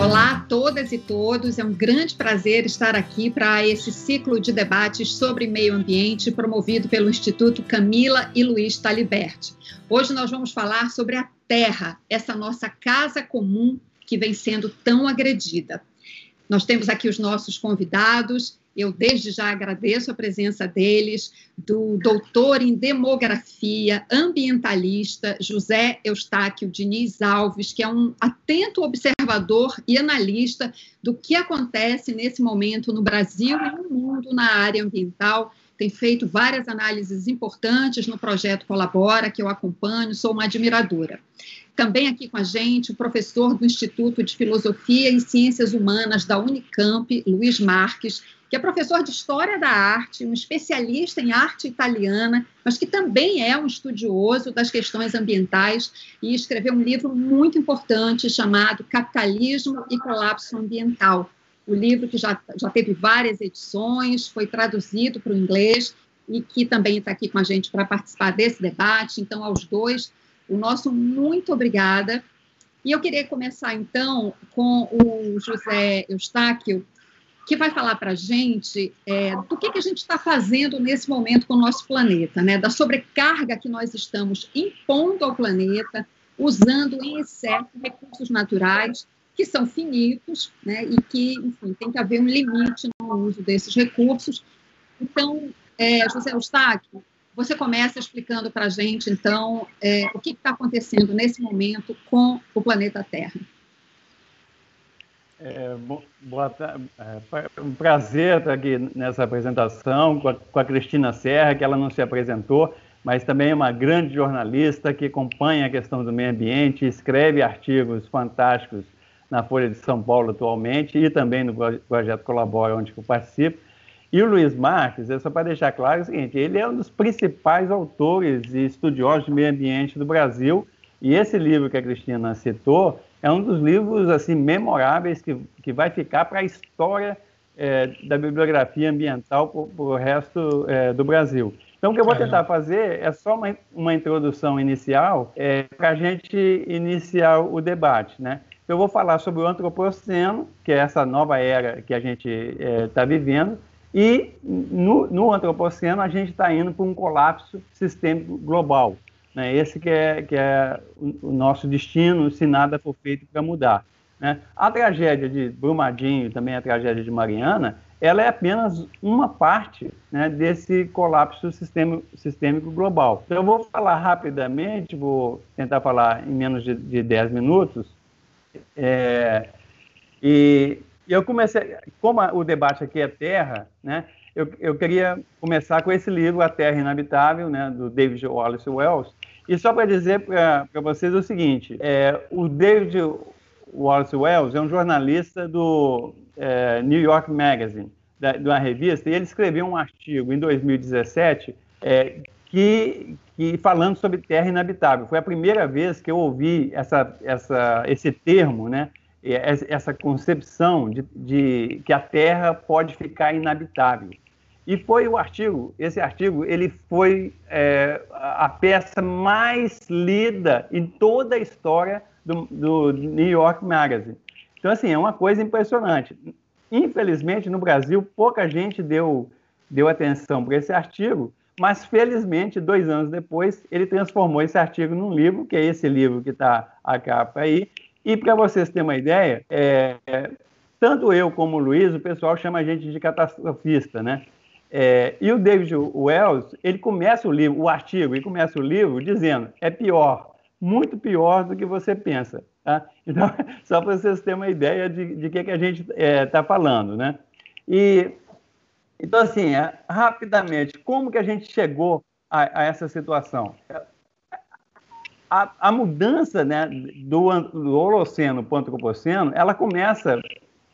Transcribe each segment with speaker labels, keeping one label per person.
Speaker 1: Olá a todas e todos, é um grande prazer estar aqui para esse ciclo de debates sobre meio ambiente promovido pelo Instituto Camila e Luiz Taliberti. Hoje nós vamos falar sobre a terra, essa nossa casa comum que vem sendo tão agredida. Nós temos aqui os nossos convidados, eu desde já agradeço a presença deles, do doutor em demografia, ambientalista, José Eustáquio Diniz Alves, que é um atento observador e analista do que acontece nesse momento no Brasil e no mundo na área ambiental. Tem feito várias análises importantes no projeto Colabora, que eu acompanho, sou uma admiradora. Também aqui com a gente o professor do Instituto de Filosofia e Ciências Humanas da Unicamp, Luiz Marques, que é professor de História da Arte, um especialista em arte italiana, mas que também é um estudioso das questões ambientais e escreveu um livro muito importante chamado Capitalismo e Colapso Ambiental. O livro que já, já teve várias edições, foi traduzido para o inglês e que também está aqui com a gente para participar desse debate. Então, aos dois, o nosso muito obrigada. E eu queria começar, então, com o José Eustáquio, que vai falar para a gente é, do que, que a gente está fazendo nesse momento com o nosso planeta, né? da sobrecarga que nós estamos impondo ao planeta, usando em excesso recursos naturais que são finitos, né? e que, enfim, tem que haver um limite no uso desses recursos. Então, é, José Eustáquio, você começa explicando para a gente, então, é, o que está acontecendo nesse momento com o planeta Terra.
Speaker 2: É, boa. É um prazer estar aqui nessa apresentação com a, com a, Cristina Serra, que ela não se apresentou, mas também é uma grande jornalista que acompanha a questão do meio ambiente, escreve artigos fantásticos na Folha de São Paulo atualmente e também no projeto Colabora, onde eu participo. E o Luiz Marques, é só para deixar claro é o seguinte, ele é um dos principais autores e estudiosos de meio ambiente do Brasil, e esse livro que a Cristina citou, é um dos livros assim memoráveis que, que vai ficar para a história é, da bibliografia ambiental para o resto é, do Brasil. Então, o que eu vou tentar fazer é só uma, uma introdução inicial é, para a gente iniciar o debate. Né? Eu vou falar sobre o antropoceno, que é essa nova era que a gente está é, vivendo, e no, no antropoceno a gente está indo para um colapso sistêmico global. Né? Esse que é, que é o nosso destino se nada for feito para mudar. Né? A tragédia de Brumadinho, também a tragédia de Mariana, ela é apenas uma parte né, desse colapso sistêmico, sistêmico, global. Então, eu vou falar rapidamente, vou tentar falar em menos de, de 10 minutos. É, e eu comecei, como o debate aqui é terra, né, eu, eu queria começar com esse livro, A Terra Inabitável, né, do David Wallace Wells. E só para dizer para vocês o seguinte: é, o David Wallace Wells é um jornalista do é, New York Magazine, da, de uma revista, e ele escreveu um artigo em 2017 é, que, que falando sobre terra inabitável. Foi a primeira vez que eu ouvi essa, essa, esse termo, né? essa concepção de, de que a terra pode ficar inabitável. E foi o artigo, esse artigo, ele foi é, a peça mais lida em toda a história do, do, New York Magazine. Então, assim, é uma coisa impressionante. Infelizmente, no Brasil, pouca gente deu, deu atenção para esse artigo, mas felizmente, dois anos depois, ele transformou esse artigo num livro, que é esse livro que está a capa aí. E para vocês terem uma ideia, é, tanto eu como o Luiz, o pessoal chama a gente de catastrofista, né? É, e o David Wells, ele começa o livro, o artigo, e começa o livro dizendo, é pior, muito pior do que você pensa. Tá? Então, só para vocês terem uma ideia de, de que, que a gente está é, tá falando, né? E, então, assim, é, rapidamente, como que a gente chegou a, a essa situação? A, a, mudança né, do, do Holoceno para o Antropoceno, ela começa,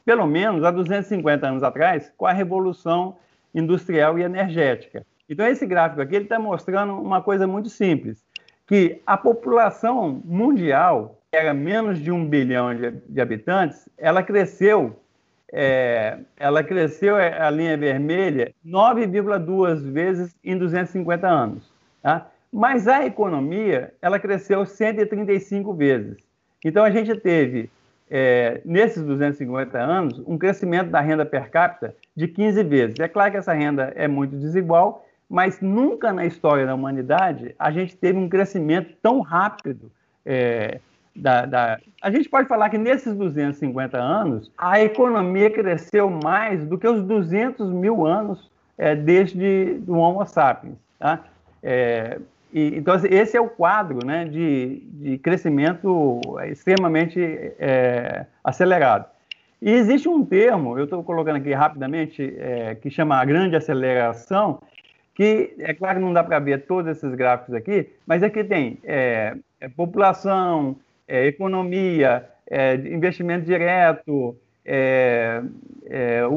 Speaker 2: pelo menos, há 250 anos atrás, com a Revolução industrial e energética. Então, esse gráfico aqui está mostrando uma coisa muito simples, que a população mundial, que era menos de um bilhão de, de habitantes, ela cresceu é, ela cresceu, é, a linha vermelha, 9,2 vezes em 250 anos. Tá? Mas a economia, ela cresceu 135 vezes. Então, a gente teve, é, nesses 250 anos, um crescimento da renda per capita de 15 vezes. É claro que essa renda é muito desigual, mas nunca na história da humanidade a gente teve um crescimento tão rápido é, da, da, A gente pode falar que nesses 250 anos, a economia cresceu mais do que os 200 mil anos é, desde o Homo sapiens. Tá? É, e, então, assim, esse é o quadro né, de, de crescimento extremamente é, acelerado. E existe um termo, eu estou colocando aqui rapidamente, é, que chama a grande aceleração, que é claro que não dá para ver todos esses gráficos aqui, mas aqui tem é, é população, é, economia, é, investimento direto,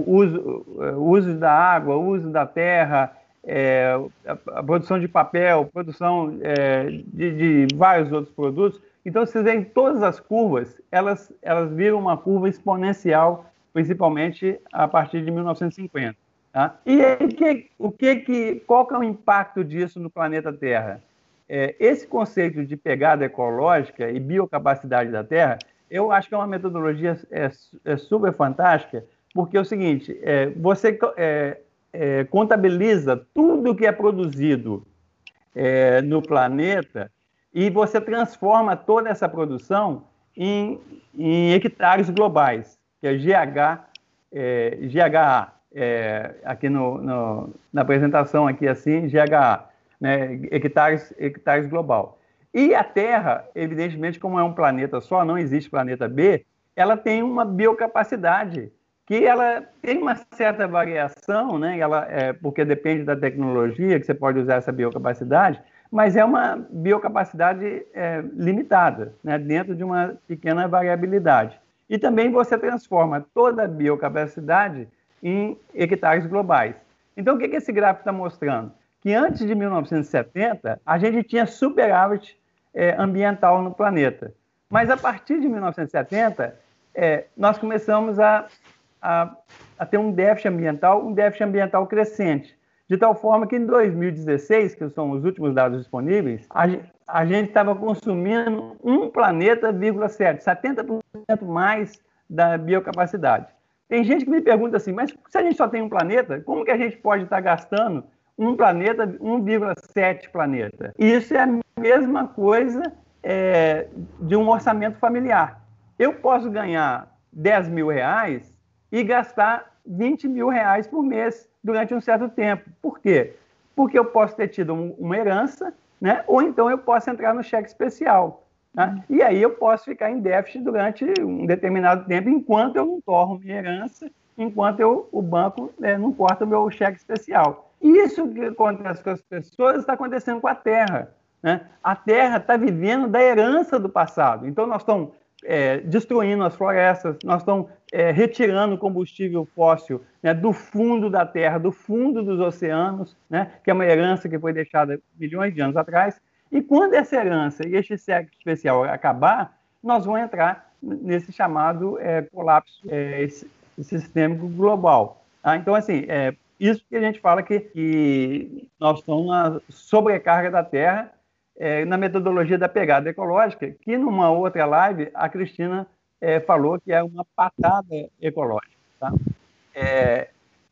Speaker 2: uso, uso da água, uso da terra, é, a, a, produção de papel, produção é, de, de, vários outros produtos. Então, vocês veem todas as curvas, elas, elas viram uma curva exponencial, principalmente a partir de 1950. Tá? E que, o que, que, qual que é o impacto disso no planeta Terra? É, esse conceito de pegada ecológica e biocapacidade da Terra, eu acho que é uma metodologia é, é super fantástica, porque é o seguinte, é, você é, é, contabiliza tudo que é produzido é, no planeta e você transforma toda essa produção em, em hectares globais, que é GH, GHA, aqui no, no, na apresentação aqui assim, GHA né, hectares, hectares global. E a Terra, evidentemente, como é um planeta só, não existe planeta B, ela tem uma biocapacidade que ela tem uma certa variação, né? Ela, é, porque depende da tecnologia que você pode usar essa biocapacidade, mas é uma biocapacidade é, limitada, né? dentro de uma pequena variabilidade. E também você transforma toda a biocapacidade em hectares globais. Então, o que, que esse gráfico está mostrando? que antes de 1970 a gente tinha superávit é, ambiental no planeta. Mas a partir de 1970 é, nós começamos a, a, a, ter um déficit ambiental, um déficit ambiental crescente. De tal forma que em 2016, que são os últimos dados disponíveis, a, a gente estava consumindo um planeta, 7, 70% mais da biocapacidade. Tem gente que me pergunta assim, mas se a gente só tem um planeta, como que a gente pode estar gastando um planeta, 1,7 planeta. Isso é a mesma coisa é, de um orçamento familiar. Eu posso ganhar 10 mil reais e gastar 20 mil reais por mês durante um certo tempo. Por quê? Porque eu posso ter tido um, uma herança, né? ou então eu posso entrar no cheque especial. Né? E aí eu posso ficar em déficit durante um determinado tempo, enquanto eu não torno minha herança, enquanto eu, o banco né, não corta o meu cheque especial. Isso que acontece com as pessoas está acontecendo com a Terra. Né? A Terra está vivendo da herança do passado. Então, nós estamos é, destruindo as florestas, nós estamos é, retirando combustível fóssil né, do fundo da Terra, do fundo dos oceanos, né, que é uma herança que foi deixada milhões de anos atrás. E quando essa herança e este século especial acabar, nós vamos entrar nesse chamado é, colapso é, sistêmico global. Tá? Então, assim, é, isso que a gente fala que, que nós estamos na sobrecarga da Terra é, na metodologia da pegada ecológica, que numa outra live a Cristina é, falou que é uma patada ecológica. Tá? É,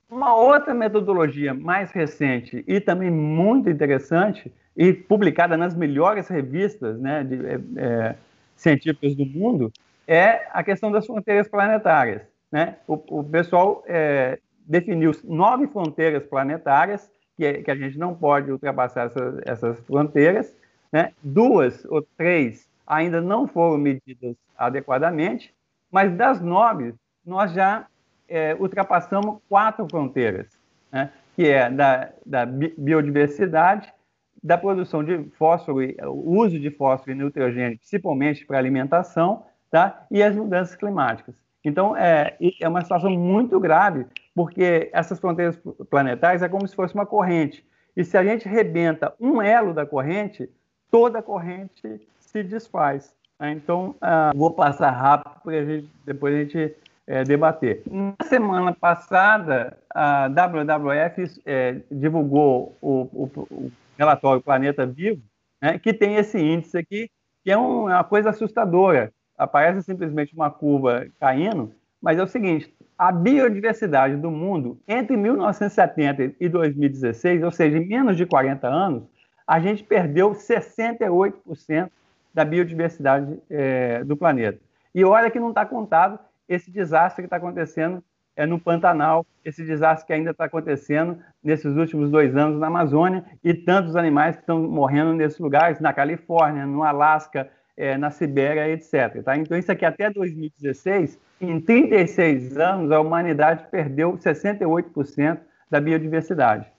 Speaker 2: uma outra metodologia mais recente e também muito interessante e publicada nas melhores revistas né, de, é, é científicas do mundo é a questão das fronteiras planetárias. Né? O, o pessoal é, definiu nove fronteiras planetárias, que, que a gente não pode ultrapassar essas fronteiras, né? duas ou três ainda não foram medidas adequadamente, mas das nove, nós já é, ultrapassamos quatro fronteiras, né? que é da, da biodiversidade, da produção de fósforo, o uso de fósforo e nitrogênio, principalmente para alimentação, tá? e as mudanças climáticas. Então, é, é uma situação muito grave, porque essas fronteiras planetárias é como se fosse uma corrente. E se a gente rebenta um elo da corrente, toda a corrente se desfaz. Né? Então, ah, vou passar rápido, porque depois a gente é, debater. Na semana passada, a WWF é, divulgou o, o, o, relatório Planeta Vivo, né, que tem esse índice aqui, que é, um, é uma coisa assustadora. Aparece simplesmente uma curva caindo, mas é o seguinte: a biodiversidade do mundo entre 1970 e 2016, ou seja, em menos de 40 anos, a gente perdeu 68% da biodiversidade é, do planeta. E olha que não está contado esse desastre que está acontecendo é, no Pantanal, esse desastre que ainda está acontecendo nesses últimos dois anos na Amazônia e tantos animais que estão morrendo nesses lugares, na Califórnia, no Alasca, é, na Sibéria, etc. Tá? Então, isso aqui até 2016, em 36 anos, a humanidade perdeu 68% da biodiversidade.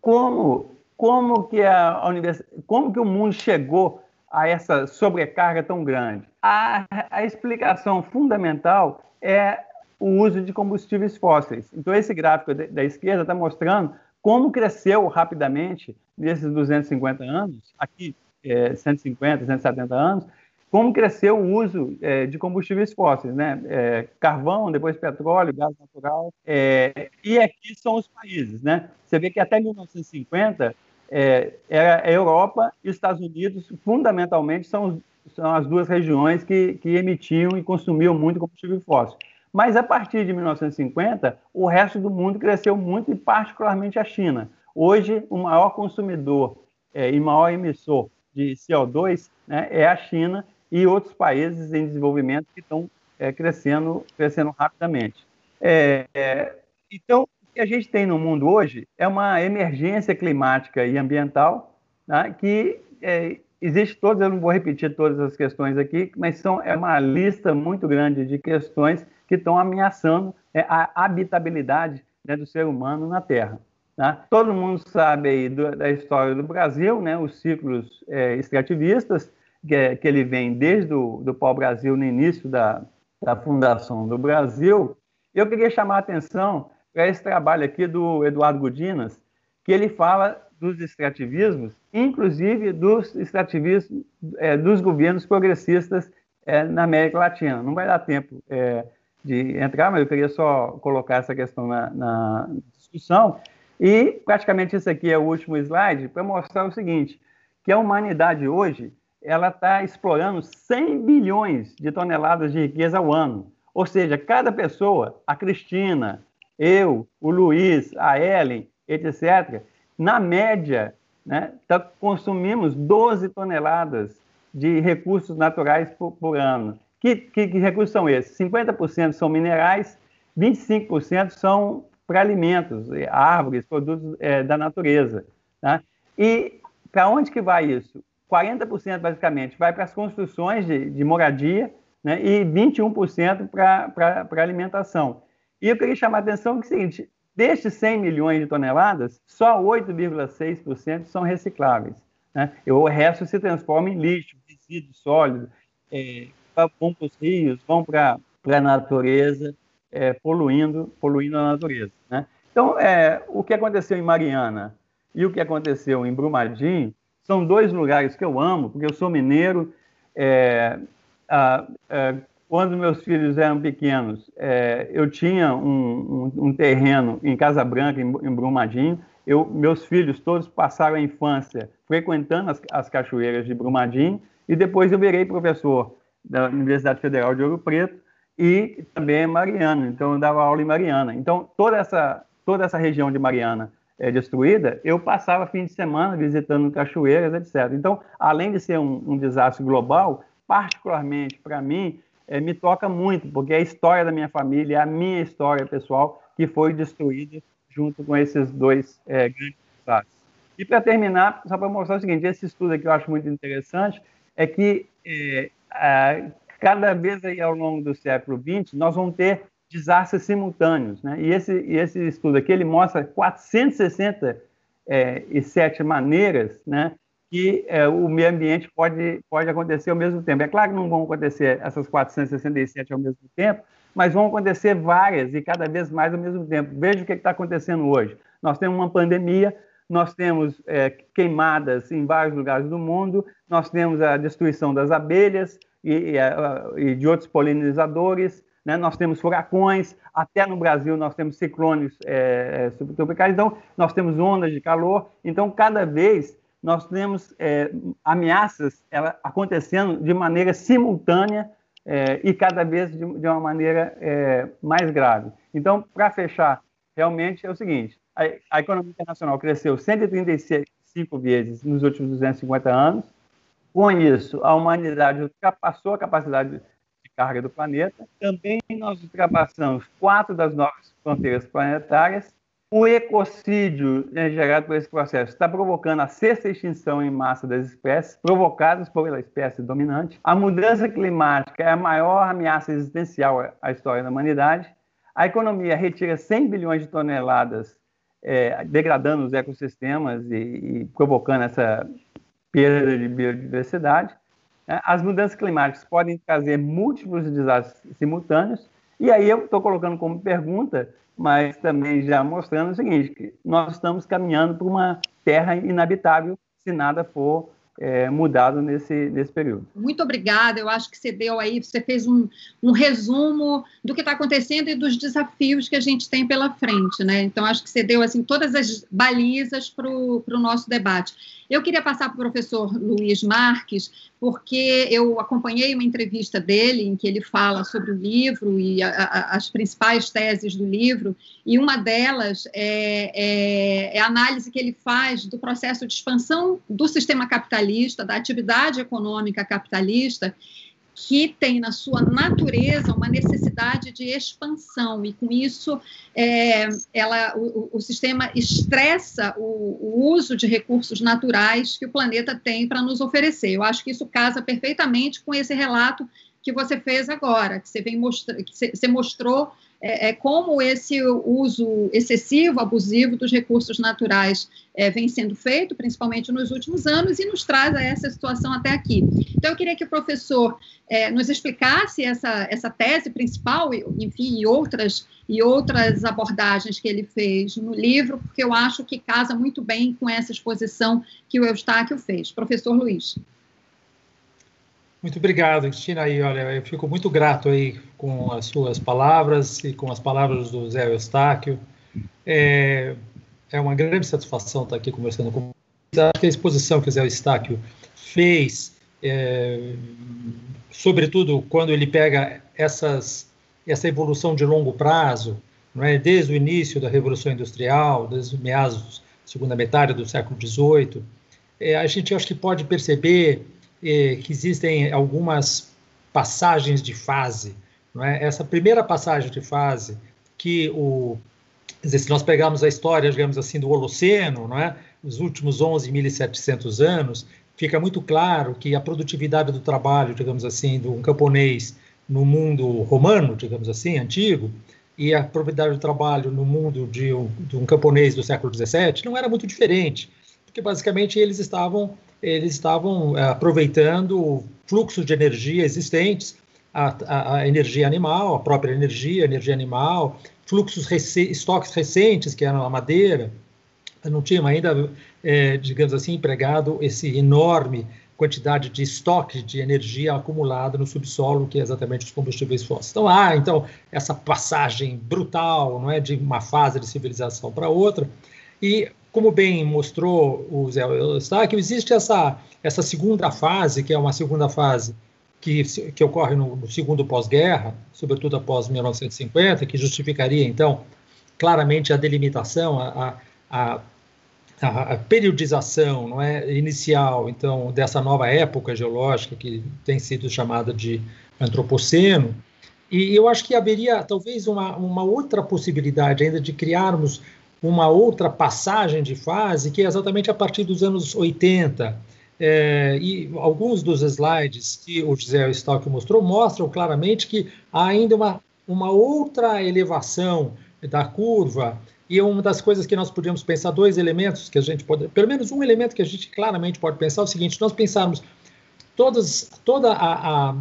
Speaker 2: Como, como, que a, univers... como que o mundo chegou a essa sobrecarga tão grande? A, a explicação fundamental é o uso de combustíveis fósseis. Então, esse gráfico da esquerda está mostrando como cresceu rapidamente nesses 250 anos, aqui é, 150, 170 anos, como cresceu o uso é, de combustíveis fósseis, né? É, carvão, depois petróleo, gás natural. É, e aqui são os países, né? Você vê que até 1950 é, era a Europa e os Estados Unidos, fundamentalmente, são, são as duas regiões que, que emitiam e consumiam muito combustível fóssil. Mas a partir de 1950, o resto do mundo cresceu muito, e particularmente a China. Hoje, o maior consumidor é, e maior emissor de CO2 né, é a China e outros países em desenvolvimento que estão é, crescendo, crescendo rapidamente. É, é, então, que a gente tem no mundo hoje é uma emergência climática e ambiental né, que é, existe todas, eu não vou repetir todas as questões aqui, mas são, é uma lista muito grande de questões que estão ameaçando é, a habitabilidade né, do ser humano na Terra. Tá? Todo mundo sabe do, da história do Brasil, né, os ciclos é, extrativistas, que, é, que, ele vem desde o do pau-brasil no início da, da fundação do Brasil. Eu queria chamar a atenção para esse trabalho aqui do Eduardo Gudinas, que ele fala dos extrativismos, inclusive dos extrativismos é, dos governos progressistas é, na América Latina. Não vai dar tempo é, de entrar, mas eu queria só colocar essa questão na, na discussão. E praticamente esse aqui é o último slide para mostrar o seguinte, que a humanidade hoje ela está explorando 100 bilhões de toneladas de riqueza ao ano. Ou seja, cada pessoa, a Cristina, eu, o Luiz, a Ellen, etc., na média, né, tá, consumimos 12 toneladas de recursos naturais por, por ano. Que, que, que, recursos são esses? 50% são minerais, 25% são para alimentos, árvores, produtos é, da natureza. Tá? E para onde que vai isso? 40% basicamente vai para as construções de, de moradia né, e 21% para alimentação. E eu queria chamar a atenção que é o seguinte, destes 100 milhões de toneladas, só 8,6% são recicláveis. Né? O resto se transforma em lixo, resíduo sólido, é, vão para os rios, vão para a natureza, é, poluindo, poluindo a natureza. Né? Então, é, o que aconteceu em Mariana e o que aconteceu em Brumadinho são dois lugares que eu amo, porque eu sou mineiro. É, a, a, quando meus filhos eram pequenos, é, eu tinha um, um, um, terreno em Casa Branca, em, em Brumadinho. Eu, meus filhos todos passaram a infância frequentando as, as cachoeiras de Brumadinho e depois eu virei professor da Universidade Federal de Ouro Preto e também Mariana. Então eu dava aula em Mariana. Então toda essa toda essa região de Mariana é, destruída, eu passava fim de semana visitando cachoeiras, etc. Então, além de ser um, um desastre global, particularmente para mim, é, me toca muito, porque é a história da minha família, é a minha história pessoal que foi destruída junto com esses dois é, grandes desastres. E para terminar, só para mostrar o seguinte, esse estudo aqui eu acho muito interessante, é que é, a, cada vez aí ao longo do século XX, nós vamos ter desastres simultâneos. Né? E, esse, esse estudo aqui ele mostra 467 é, maneiras né, que é, o meio ambiente pode, pode acontecer ao mesmo tempo. É claro que não vão acontecer essas 467 ao mesmo tempo, mas vão acontecer várias e cada vez mais ao mesmo tempo. Veja o que está acontecendo hoje. Nós temos uma pandemia, nós temos é, queimadas em vários lugares do mundo, nós temos a destruição das abelhas e, e, e de outros polinizadores, né? nós temos furacões, até no Brasil nós temos ciclones é, subtropicais, então nós temos ondas de calor, então cada vez nós temos é, ameaças ela, acontecendo de maneira simultânea é, e cada vez de, de uma maneira é, mais grave. Então, para fechar, realmente é o seguinte: a, a, economia internacional cresceu 135 vezes nos últimos 250 anos. Com isso, a humanidade ultrapassou a capacidade de carga do planeta. Também nós ultrapassamos quatro das novas fronteiras planetárias o ecocídio né, gerado por esse processo está provocando a sexta extinção em massa das espécies, provocadas pela espécie dominante. A mudança climática é a maior ameaça existencial à história da humanidade. A economia retira 100 bilhões de toneladas, é, degradando os ecossistemas e, e, provocando essa perda de biodiversidade. As mudanças climáticas podem trazer múltiplos desastres simultâneos. E aí eu estou colocando como pergunta mas também já mostrando o seguinte, nós estamos caminhando para uma terra inabitável se nada for é, mudado nesse, nesse período.
Speaker 1: Muito obrigada. Eu acho que você deu aí, você fez um, um resumo do que está acontecendo e dos desafios que a gente tem pela frente, né? Então, acho que você deu assim todas as balizas para o nosso debate. Eu queria passar para o professor Luiz Marques, porque eu acompanhei uma entrevista dele em que ele fala sobre o livro e a, a, as principais teses do livro, e uma delas é, é, é, a análise que ele faz do processo de expansão do sistema capitalista, da atividade econômica capitalista, que tem na sua natureza uma necessidade de expansão e com isso é, ela, o, o, sistema estressa o, o, uso de recursos naturais que o planeta tem para nos oferecer. Eu acho que isso casa perfeitamente com esse relato que você fez agora, que você, vem que você mostrou é, é, como esse uso excessivo, abusivo dos recursos naturais é, vem sendo feito, principalmente nos últimos anos, e nos traz a essa situação até aqui. Então, eu queria que o professor é, nos explicasse essa, essa tese principal, enfim, e outras, e outras abordagens que ele fez no livro, porque eu acho que casa muito bem com essa exposição que o Eustáquio fez. Professor Luiz.
Speaker 3: Muito obrigado, Cristina. E olha, eu fico muito grato aí com as suas palavras e com as palavras do Zé Eustáquio. É, é uma grande satisfação estar aqui conversando com você. Acho que a exposição que o Zé Eustáquio fez, é, sobretudo quando ele pega essas, essa evolução de longo prazo, não é? desde o início da Revolução Industrial, desde os meados, segunda metade do século XVIII, é, a gente acho que pode perceber eh, que existem algumas passagens de fase. Não é? Essa primeira passagem de fase, que o, dizer, se nós pegarmos a história, digamos assim, do Holoceno, não é? os últimos 11.700 anos, fica muito claro que a produtividade do trabalho, digamos assim, de um camponês no mundo romano, digamos assim, antigo, e a produtividade do trabalho no mundo de um, de um camponês do século XVII não era muito diferente, porque basicamente eles estavam eles estavam é, aproveitando fluxos de energia existentes, a, a, a, energia animal, a própria energia, a energia animal, fluxos, estoques recentes, que eram a madeira, não tinham ainda, é, digamos assim, empregado esse enorme quantidade de estoque de energia acumulada no subsolo, que é exatamente os combustíveis fósseis. Então, há, ah, então, essa passagem brutal, não é, de uma fase de civilização para outra, e como bem mostrou o Zé Eustáquio, existe essa, essa segunda fase, que é uma segunda fase que, que ocorre no, no segundo pós-guerra, sobretudo após 1950, que justificaria, então, claramente a delimitação, a, a, a, a periodização não é, inicial, então, dessa nova época geológica que tem sido chamada de antropoceno, e eu acho que haveria talvez uma, uma outra possibilidade ainda de criarmos uma outra passagem de fase, que é exatamente a partir dos anos 80. É, e alguns dos slides que o José Stalk mostrou mostram claramente que há ainda uma, uma outra elevação da curva e uma das coisas que nós podemos pensar, dois elementos que a gente pode, pelo menos um elemento que a gente claramente pode pensar é o seguinte: nós pensarmos todas, toda a, a,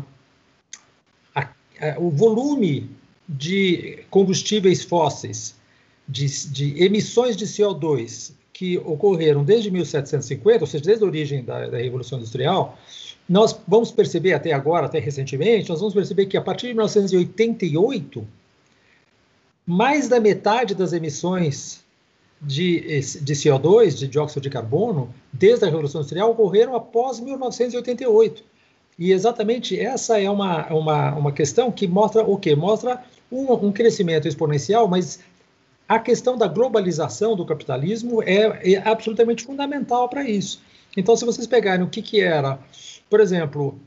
Speaker 3: a, a o volume de combustíveis fósseis de, de emissões de CO2 que ocorreram desde 1750, ou seja, desde a origem da, da Revolução Industrial, nós vamos perceber até agora, até recentemente, nós vamos perceber que a partir de 1988, mais da metade das emissões de, de CO2, de dióxido de carbono, desde a Revolução Industrial, ocorreram após 1988. E exatamente essa é uma, uma, uma questão que mostra o quê? Mostra um, um crescimento exponencial, mas a questão da globalização do capitalismo é, é absolutamente fundamental para isso. Então, se vocês pegarem o que, que era, por exemplo,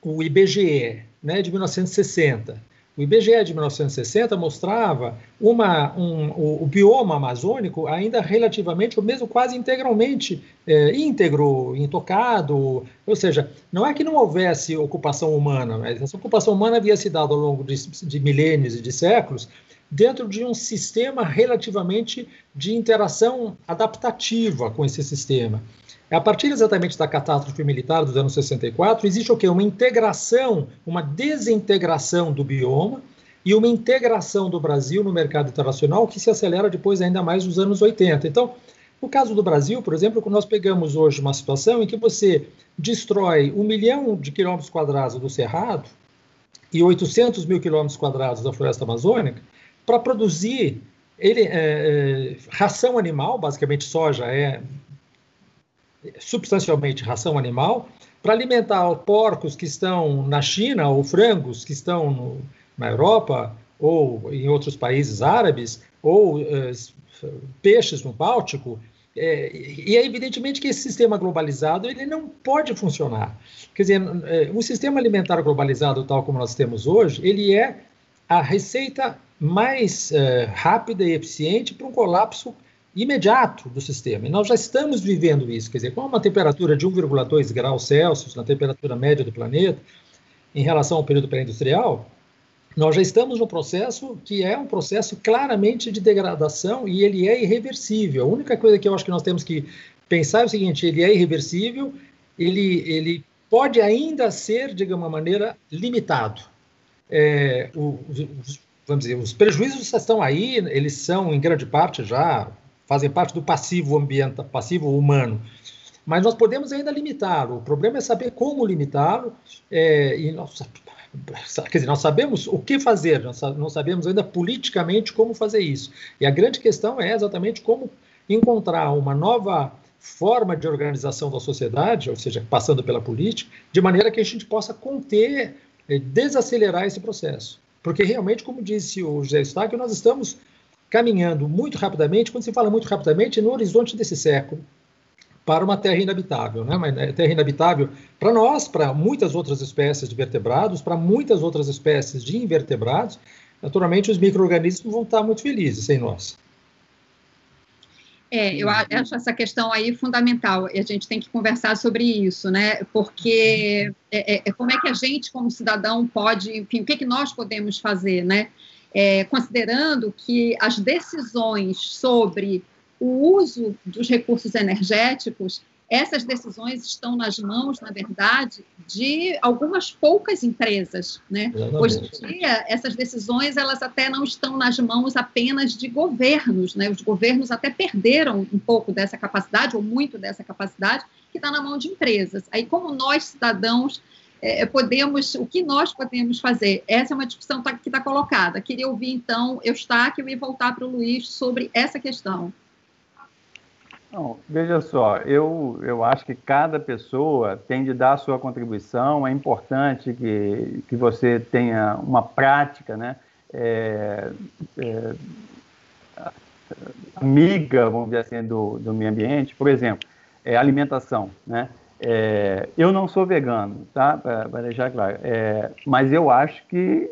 Speaker 3: o IBGE né, de 1960, o IBGE de 1960 mostrava uma, um, o, o, bioma amazônico ainda relativamente, ou mesmo quase integralmente é, íntegro, intocado. Ou seja, não é que não houvesse ocupação humana, mas essa ocupação humana havia se dado ao longo de, de milênios e de séculos dentro de um sistema relativamente de interação adaptativa com esse sistema. A partir exatamente da catástrofe militar dos anos 64, existe o quê? Uma integração, uma desintegração do bioma e uma integração do Brasil no mercado internacional que se acelera depois ainda mais nos anos 80. Então, no caso do Brasil, por exemplo, nós pegamos hoje uma situação em que você destrói um milhão de quilômetros quadrados do Cerrado e 800 mil quilômetros quadrados da floresta amazônica para produzir ele, é, é, ração animal, basicamente soja é substancialmente ração animal para alimentar porcos que estão na China ou frangos que estão no, na Europa ou em outros países árabes ou uh, peixes no Báltico. É, e é evidentemente que esse sistema globalizado ele não pode funcionar. Quer dizer, é, um sistema alimentar globalizado tal como nós temos hoje, ele é a receita mais uh, rápida e eficiente para um colapso imediato do sistema. E nós já estamos vivendo isso, quer dizer, com uma temperatura de 1,2 graus Celsius na temperatura média do planeta, em relação ao período pré-industrial, nós já estamos no processo que é um processo claramente de degradação e ele é irreversível. A única coisa que eu acho que nós temos que pensar é o seguinte: ele é irreversível, ele, ele pode ainda ser, de alguma maneira, limitado. É, os, vamos dizer, os prejuízos estão aí, eles são, em grande parte, já fazem parte do passivo ambiental, passivo humano. Mas nós podemos ainda limitá-lo. O problema é saber como limitá-lo. É, e nós, quer dizer, nós sabemos o que fazer, nós não sabemos ainda politicamente como fazer isso. E a grande questão é exatamente como encontrar uma nova forma de organização da sociedade, ou seja, passando pela política, de maneira que a gente possa conter, é, desacelerar esse processo. Porque realmente, como disse o José Eustáquio, nós estamos caminhando muito rapidamente, quando se fala muito rapidamente, no horizonte desse século, para uma terra inabitável. Né? Uma terra inabitável para nós, para muitas outras espécies de vertebrados, para muitas outras espécies de invertebrados. Naturalmente, os micro-organismos vão estar muito felizes sem nós.
Speaker 1: É, eu acho essa questão aí fundamental e a gente tem que conversar sobre isso, né? Porque é, é, é como é que a gente, como cidadão, pode, enfim, o que, é que nós podemos fazer, né? é, considerando que as decisões sobre o uso dos recursos energéticos, essas decisões estão nas mãos, na verdade, de algumas poucas empresas. Né? Hoje em dia, essas decisões elas até não estão nas mãos apenas de governos. Né? Os governos até perderam um pouco dessa capacidade, ou muito dessa capacidade, que está na mão de empresas. Aí, como nós, cidadãos, é, podemos, o que nós podemos fazer? Essa é uma discussão tá, que está colocada. Queria ouvir, então, Eustáquio e voltar para o Luiz sobre essa questão.
Speaker 2: Não, veja só, eu, eu acho que cada pessoa tem de dar a sua contribuição, é importante que, que você tenha uma prática, né, é, é, amiga, vamos dizer assim, do, do meio ambiente, por exemplo, é, alimentação, né, é, eu não sou vegano, tá? Para deixar claro. É, mas eu acho que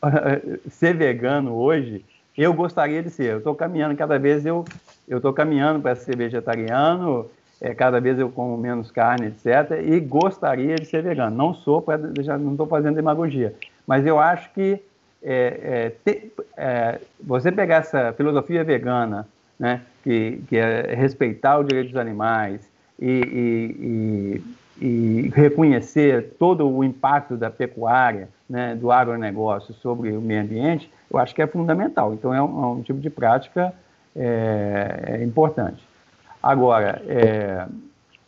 Speaker 2: ser vegano hoje, eu gostaria de ser. Eu estou caminhando, cada vez eu estou caminhando para ser vegetariano, é, cada vez eu como menos carne, etc. E gostaria de ser vegano. Não sou, deixar, não estou fazendo demagogia. Mas eu acho que é, é, te, é, você pegar essa filosofia vegana, né, que, que é respeitar o direito dos animais, e, e, e, reconhecer todo o impacto da pecuária, né, do agronegócio sobre o meio ambiente, eu acho que é fundamental. Então, é um, é um tipo de prática é, é importante. Agora, é,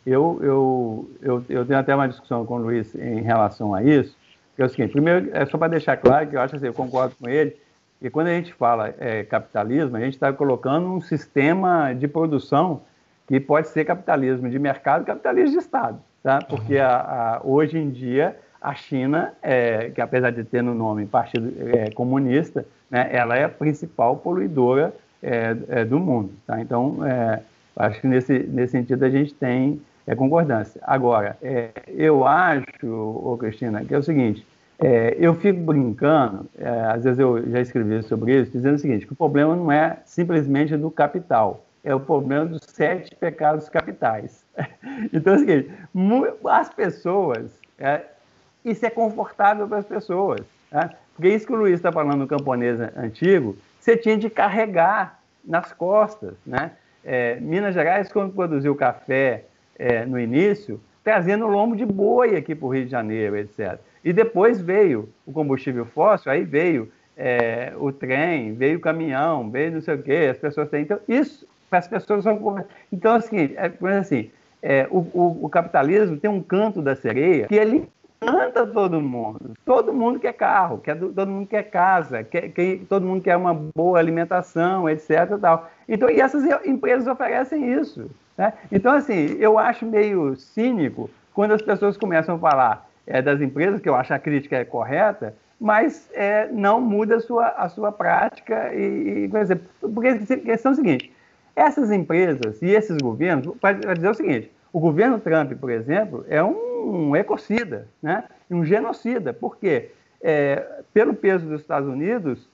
Speaker 2: Eu, eu, eu, eu tenho até uma discussão com o Luiz em relação a isso, que é o seguinte, primeiro, é só para deixar claro que eu acho assim, eu concordo com ele, que quando a gente fala é, capitalismo, a gente está colocando um sistema de produção que pode ser capitalismo de mercado, capitalismo de Estado, tá? Porque a, a, hoje em dia a China, é, que apesar de ter no nome Partido é, Comunista, né, ela é a principal poluidora é, é, do mundo. Tá? Então, é, acho que nesse, nesse sentido a gente tem é, concordância. Agora, eu acho, ô Cristina, que é o seguinte, eu fico brincando, às vezes eu já escrevi sobre isso, dizendo o seguinte, que o problema não é simplesmente do capital, é o problema dos sete pecados capitais. Então é o seguinte, as pessoas isso é confortável para as pessoas. Né? Porque isso que o Luiz está falando no camponês antigo, você tinha de carregar nas costas. Né? É, Minas Gerais, quando produziu café é, no início, trazendo lombo de boi aqui para o Rio de Janeiro, etc. E depois veio o combustível fóssil, aí veio é, o trem, veio o caminhão, veio não sei o quê, as pessoas têm. Então, isso, as pessoas são. Então, assim, é, assim é, o, o, o, capitalismo tem um canto da sereia que ele encanta todo mundo. Todo mundo quer carro, quer, todo mundo quer casa, quer, quer, todo mundo quer uma boa alimentação, etc. Tal. Então, e essas empresas oferecem isso. Né? Então, assim, eu acho meio cínico quando as pessoas começam a falar é, das empresas, que eu acho a crítica é correta, mas é, não muda a sua, a sua prática. E, e, por exemplo, porque a questão é a seguinte: essas empresas e esses governos, para dizer o seguinte, o governo Trump, por exemplo, é um ecocida, né? um genocida. Por quê? É, pelo peso dos Estados Unidos,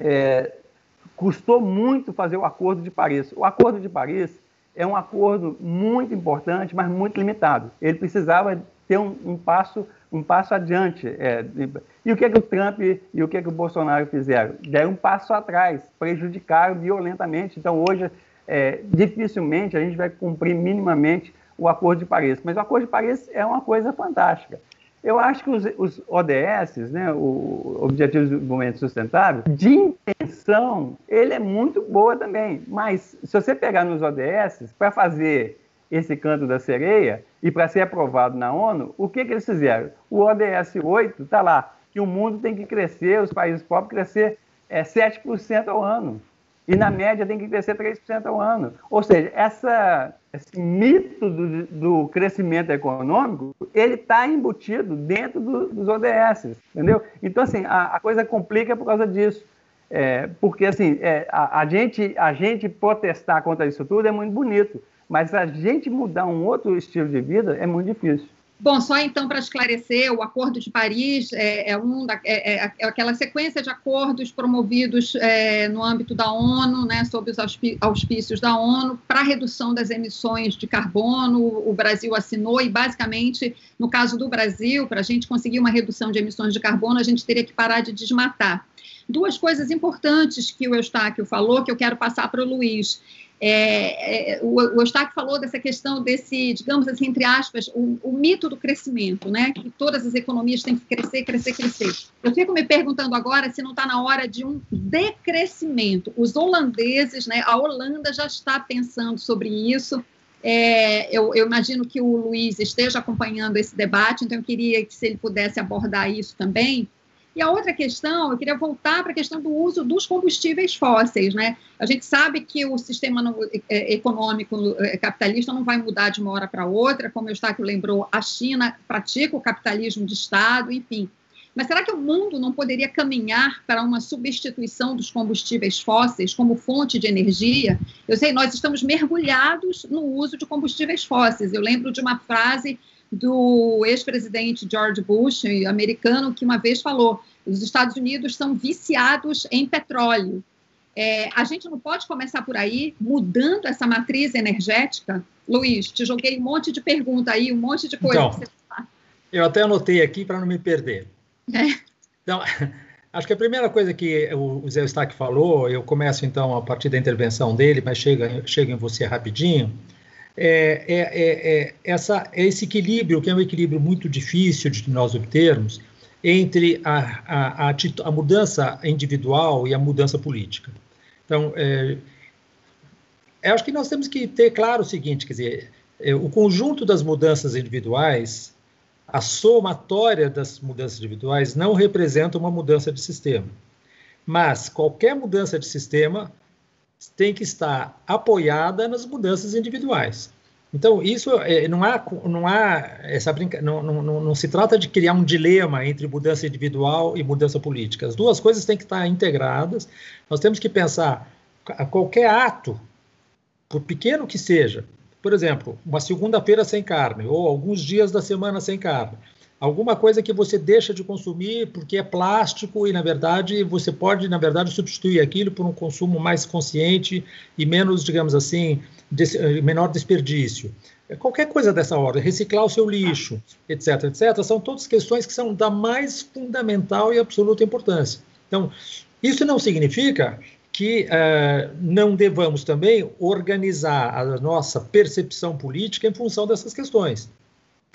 Speaker 2: é, custou muito fazer o Acordo de Paris. O Acordo de Paris é um acordo muito importante, mas muito limitado. Ele precisava ter um, um passo um passo adiante. É, e o que, é que o Trump e o que, é que o Bolsonaro fizeram? Deram um passo atrás, prejudicaram violentamente. Então, hoje, é, dificilmente a gente vai cumprir minimamente o Acordo de Paris. Mas o Acordo de Paris é uma coisa fantástica. Eu acho que os, os ODS, né, o Objetivos de Desenvolvimento Sustentável, de intenção, ele é muito boa também. Mas se você pegar nos ODS, para fazer esse canto da sereia e para ser aprovado na ONU, o que, que eles fizeram? O ODS 8 está lá, que o mundo tem que crescer, os países pobres crescer é, 7% ao ano. E na média tem que crescer 3% ao ano. Ou seja, essa, esse mito do, do crescimento econômico, ele está embutido dentro do, dos ODS, entendeu? Então, assim, a, a, coisa complica por causa disso. É, porque, assim, é, a, a, gente, a gente protestar contra isso tudo é muito bonito, mas a gente mudar um outro estilo de vida é muito difícil.
Speaker 1: Bom, só então para esclarecer, o Acordo de Paris é, é, um da, é, é, é aquela sequência de acordos promovidos é, no âmbito da ONU, né, sob os auspícios da ONU, para redução das emissões de carbono. O Brasil assinou e, basicamente, no caso do Brasil, para a gente conseguir uma redução de emissões de carbono, a gente teria que parar de desmatar. Duas coisas importantes que o Eustáquio falou, que eu quero passar para o Luiz. É, é, o, o falou dessa questão desse, digamos assim, entre aspas, o, o, mito do crescimento, né? Que todas as economias têm que crescer, crescer, crescer. Eu fico me perguntando agora se não está na hora de um decrescimento. Os holandeses, né? A Holanda já está pensando sobre isso. É, eu, eu, imagino que o Luiz esteja acompanhando esse debate, então eu queria que se ele pudesse abordar isso também. E a outra questão, eu queria voltar para a questão do uso dos combustíveis fósseis. Né? A gente sabe que o sistema é, econômico é, capitalista não vai mudar de uma hora para outra, como o Eustáquio lembrou, a China pratica o capitalismo de Estado, enfim. Mas será que o mundo não poderia caminhar para uma substituição dos combustíveis fósseis como fonte de energia? Eu sei, nós estamos mergulhados no uso de combustíveis fósseis. Eu lembro de uma frase do ex-presidente George Bush, americano, que uma vez falou: os Estados Unidos são viciados em petróleo. É, a gente não pode começar por aí, mudando essa matriz energética? Luiz, te joguei um monte de pergunta aí, um monte de coisa.
Speaker 3: Então, eu até anotei aqui para não me perder. É. Então, acho que a primeira coisa que o Zé Stack falou, eu começo então a partir da intervenção dele, mas chega, chega em você rapidinho é, é, é, é, essa, é esse equilíbrio, que é um equilíbrio muito difícil de nós obtermos, entre a, a, a, a mudança individual e a mudança política. Então, é, eu acho que nós temos que ter claro o seguinte, quer dizer, é, o conjunto das mudanças individuais, a somatória das mudanças individuais não representa uma mudança de sistema. Mas qualquer mudança de sistema tem que estar apoiada nas mudanças individuais. Então, isso é, não há, não há essa brinca, não, não, não, não, se trata de criar um dilema entre mudança individual e mudança política. As duas coisas têm que estar integradas. Nós temos que pensar qualquer ato, por pequeno que seja, por exemplo, uma segunda-feira sem carne ou alguns dias da semana sem carne, alguma coisa que você deixa de consumir porque é plástico e na verdade você pode na verdade substituir aquilo por um consumo mais consciente e menos digamos assim de, menor desperdício. Qualquer coisa dessa ordem reciclar o seu lixo etc etc são todas questões que são da mais fundamental e absoluta importância. Então isso não significa que uh, não devamos também organizar a nossa percepção política em função dessas questões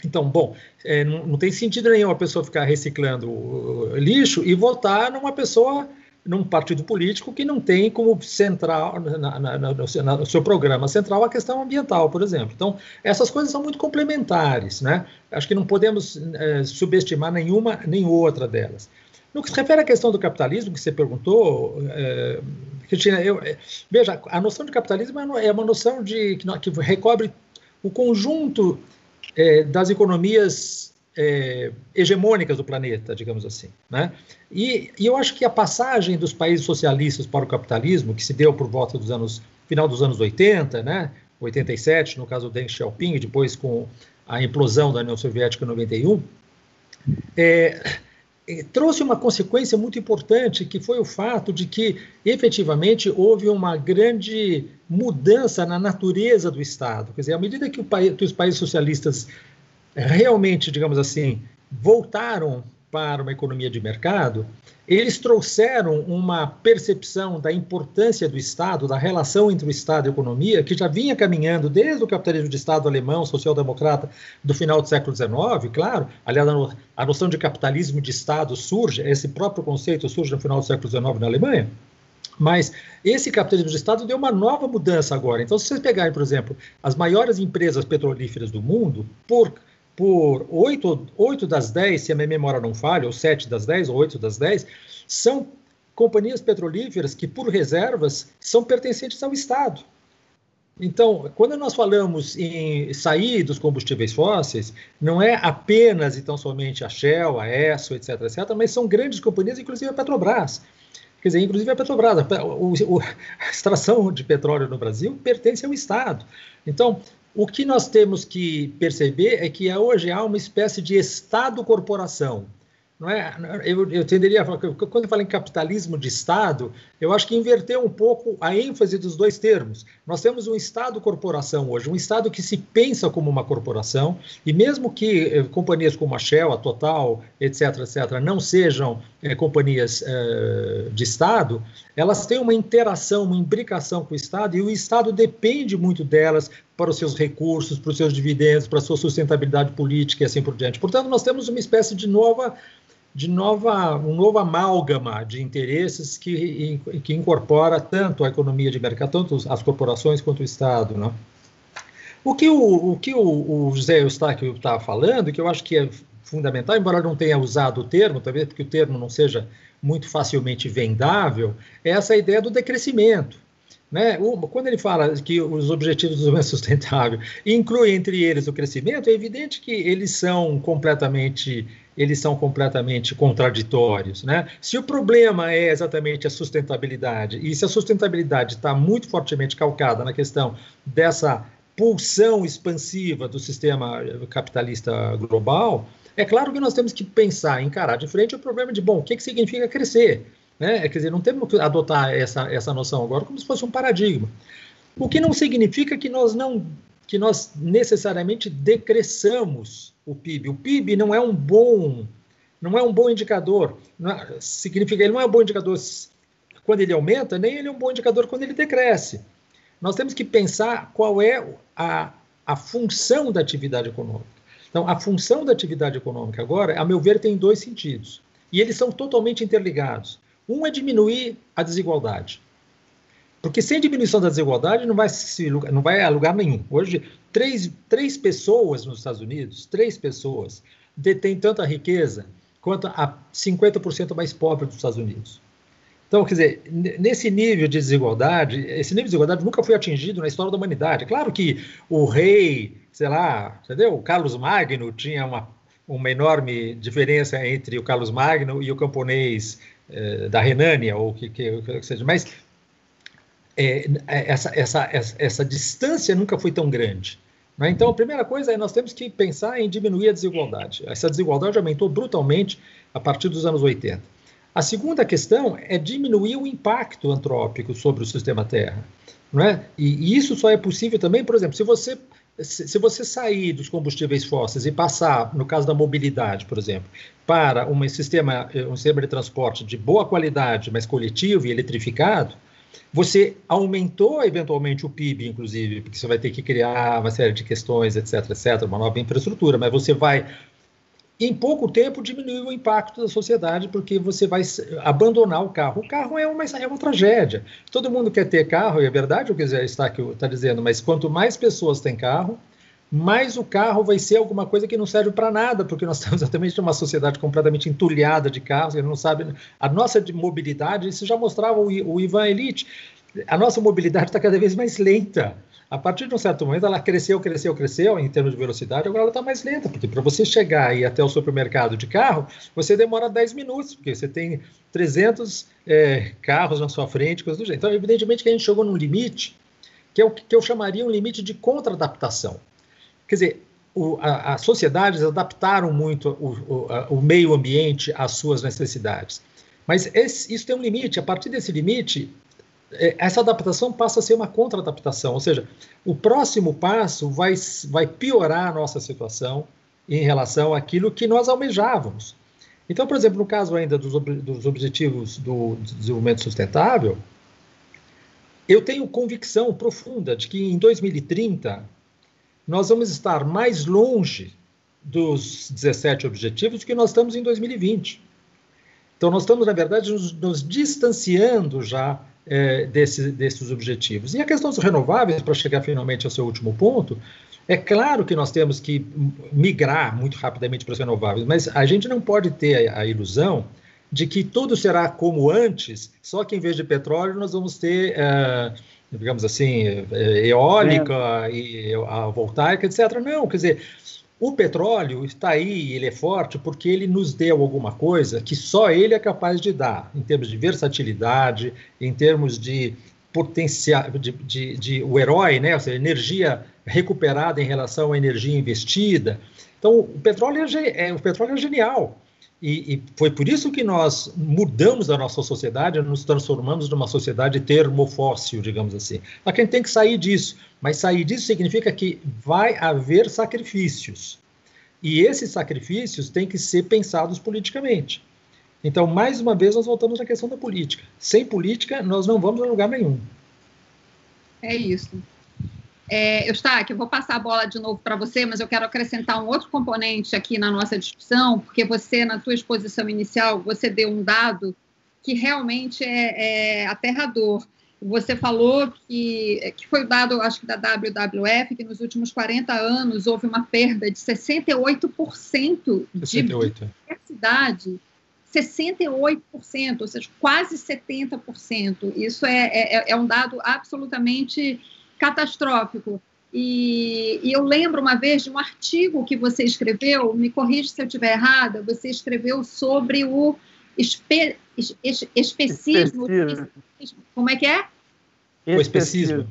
Speaker 3: então, bom, é, não, não, tem sentido nenhum a pessoa ficar reciclando lixo e votar numa pessoa, num partido político que não tem como central, na, na, na, no seu programa central, a questão ambiental, por exemplo. Então, essas coisas são muito complementares, né? Acho que não podemos é, subestimar nenhuma nem outra delas. No que se refere à questão do capitalismo, que você perguntou, é, Cristina, eu, é, veja, a noção de capitalismo é uma noção de, que, que recobre o conjunto é, das economias é, hegemônicas do planeta, digamos assim. Né? E, e, eu acho que a passagem dos países socialistas para o capitalismo, que se deu por volta dos anos final dos anos 80, né? 87, no caso do Deng Xiaoping, e depois com a implosão da União Soviética em 91, é, trouxe uma consequência muito importante, que foi o fato de que, efetivamente, houve uma grande mudança na natureza do Estado. Quer dizer, à medida que, país, que os países socialistas realmente, digamos assim, voltaram para uma economia de mercado, eles trouxeram uma percepção da importância do Estado, da relação entre o Estado e a economia, que já vinha caminhando desde o capitalismo de Estado alemão, social-democrata, do final do século XIX, claro. Aliás, a noção de capitalismo de Estado surge, esse próprio conceito surge no final do século XIX na Alemanha. Mas esse capitalismo de Estado deu uma nova mudança agora. Então, se vocês pegarem, por exemplo, as maiores empresas petrolíferas do mundo, por por 8, 8 das 10, se a minha memória não falha, ou 7 das 10, ou 8 das 10, são companhias petrolíferas que, por reservas, são pertencentes ao Estado. Então, quando nós falamos em sair dos combustíveis fósseis, não é apenas e tão somente a Shell, a Esso, etc., etc., mas são grandes companhias, inclusive a Petrobras. Quer dizer, inclusive a Petrobras, a, extração de petróleo no Brasil pertence ao Estado. Então, o que nós temos que perceber é que hoje há uma espécie de Estado-corporação. Não é? eu, eu tenderia a falar, quando eu falo em capitalismo de Estado, eu acho que inverteu um pouco a ênfase dos dois termos. Nós temos um Estado-corporação hoje, um Estado que se pensa como uma corporação, e mesmo que eh, companhias como a Shell, a Total, etc., etc., não sejam eh, companhias eh, de Estado, elas têm uma interação, uma imbricação com o Estado, e o Estado depende muito delas para os seus recursos, para os seus dividendos, para a sua sustentabilidade política e assim por diante. Portanto, nós temos uma espécie de nova de nova, um novo amálgama de interesses que, que incorpora tanto a economia de mercado, tanto as corporações quanto o Estado. Né? O que o, o, que o, o José Eustáquio está falando, que eu acho que é fundamental, embora não tenha usado o termo, talvez porque o termo não seja muito facilmente vendável, é essa ideia do decrescimento. Né? Quando ele fala que os objetivos do desenvolvimento sustentável incluem entre eles o crescimento, é evidente que eles são completamente eles são completamente contraditórios. Né? Se o problema é exatamente a sustentabilidade, e se a sustentabilidade está muito fortemente calcada na questão dessa pulsão expansiva do sistema capitalista global, é claro que nós temos que pensar, encarar de frente o problema de, bom, o que, que significa crescer? Né? Quer dizer, não temos que adotar essa, essa noção agora como se fosse um paradigma. O que não significa que nós não que nós necessariamente decresçamos o PIB. O PIB não é um bom, não é um bom indicador. É, significa ele não é um bom indicador quando ele aumenta, nem ele é um bom indicador quando ele decresce. Nós temos que pensar qual é a, a função da atividade econômica. Então, a função da atividade econômica agora, a meu ver, tem dois sentidos. E eles são totalmente interligados. Um é diminuir a desigualdade. Porque sem diminuição da desigualdade não vai, se, não vai a lugar nenhum. Hoje, três, três pessoas nos Estados Unidos, três pessoas, detêm tanta riqueza quanto a 50% mais pobre dos Estados Unidos. Então, quer dizer, nesse nível de desigualdade, esse nível de desigualdade nunca foi atingido na história da humanidade. Claro que o rei, sei lá, entendeu? O Carlos Magno tinha uma, uma enorme diferença entre o Carlos Magno e o camponês eh, da Renânia, ou que, que, que seja, mas é, essa, essa, essa, essa, distância nunca foi tão grande. Né? Então, a primeira coisa é nós temos que pensar em diminuir a desigualdade. Essa desigualdade aumentou brutalmente a partir dos anos 80. A segunda questão é diminuir o impacto antrópico sobre o sistema Terra. Não é? e, e isso só é possível também, por exemplo, se você se você sair dos combustíveis fósseis e passar, no caso da mobilidade, por exemplo, para um sistema, um sistema de transporte de boa qualidade, mas coletivo e eletrificado, você aumentou eventualmente o PIB, inclusive, porque você vai ter que criar uma série de questões, etc, etc, uma nova infraestrutura, mas você vai em pouco tempo diminuir o impacto da sociedade, porque você vai abandonar o carro. O carro é uma, é uma tragédia. Todo mundo quer ter carro, e é verdade o que está está dizendo, mas quanto mais pessoas têm carro, mais o carro vai ser alguma coisa que não serve para nada, porque nós estamos exatamente numa sociedade completamente entulhada de carros, que não sabe. A nossa mobilidade, isso já mostrava o, o Ivan Elite, a nossa mobilidade está cada vez mais lenta. A partir de um certo momento, ela cresceu, cresceu, cresceu em termos de velocidade, agora ela está mais lenta, porque para você chegar e ir até o supermercado de carro, você demora 10 minutos, porque você tem 300 é, carros na sua frente, coisas do jeito. Então, evidentemente que a gente chegou num limite que é o que eu chamaria um limite de contra-adaptação. Quer dizer, as sociedades adaptaram muito o, o, a, o, meio ambiente às suas necessidades. Mas esse, isso tem um limite. A partir desse limite, é, essa adaptação passa a ser uma contra-adaptação, ou seja, o próximo passo vai, vai piorar a nossa situação em relação àquilo que nós almejávamos. Então, por exemplo, no caso ainda dos, dos objetivos do desenvolvimento sustentável, eu tenho convicção profunda de que em 2030 nós vamos estar mais longe dos 17 objetivos do que nós estamos em 2020. Então, nós estamos, na verdade, nos, nos distanciando já é, desse, desses objetivos. E a questão dos renováveis, para chegar finalmente ao seu último ponto, é claro que nós temos que migrar muito rapidamente para os renováveis, mas a gente não pode ter a, a ilusão de que tudo será como antes, só que em vez de petróleo nós vamos ter, é, digamos assim, é, eólica é. e a voltaica, etc. Não, quer dizer, o petróleo está aí, ele é forte porque ele nos deu alguma coisa que só ele é capaz de dar, em termos de versatilidade, em termos de potencial, de, de, de, o herói, né? ou seja, energia recuperada em relação à energia investida. Então, o petróleo é, é o petróleo é genial. E, e, foi por isso que nós mudamos a nossa sociedade, nos transformamos numa sociedade termofóssil, digamos assim. Mas quem tem que sair disso. Mas sair disso significa que vai haver sacrifícios. E esses sacrifícios têm que ser pensados politicamente. Então, mais uma vez, nós voltamos à questão da política. Sem política, nós não vamos a lugar nenhum.
Speaker 1: É isso. É, Eustáquio, eu vou passar a bola de novo para você, mas eu quero acrescentar um outro componente aqui na nossa discussão, porque você, na tua exposição inicial, você deu um dado que realmente é, é aterrador. Você falou que, que foi o dado, acho que da WWF, que nos últimos 40 anos houve uma perda de 68% de 68. diversidade. 68%, ou seja, quase 70%. Isso é, é, é um dado absolutamente catastrófico. E, e, eu lembro uma vez de um artigo que você escreveu, me corrija se eu estiver errada, você escreveu sobre o espe, es, es, especismo. especismo. Como é que é?
Speaker 3: O especismo.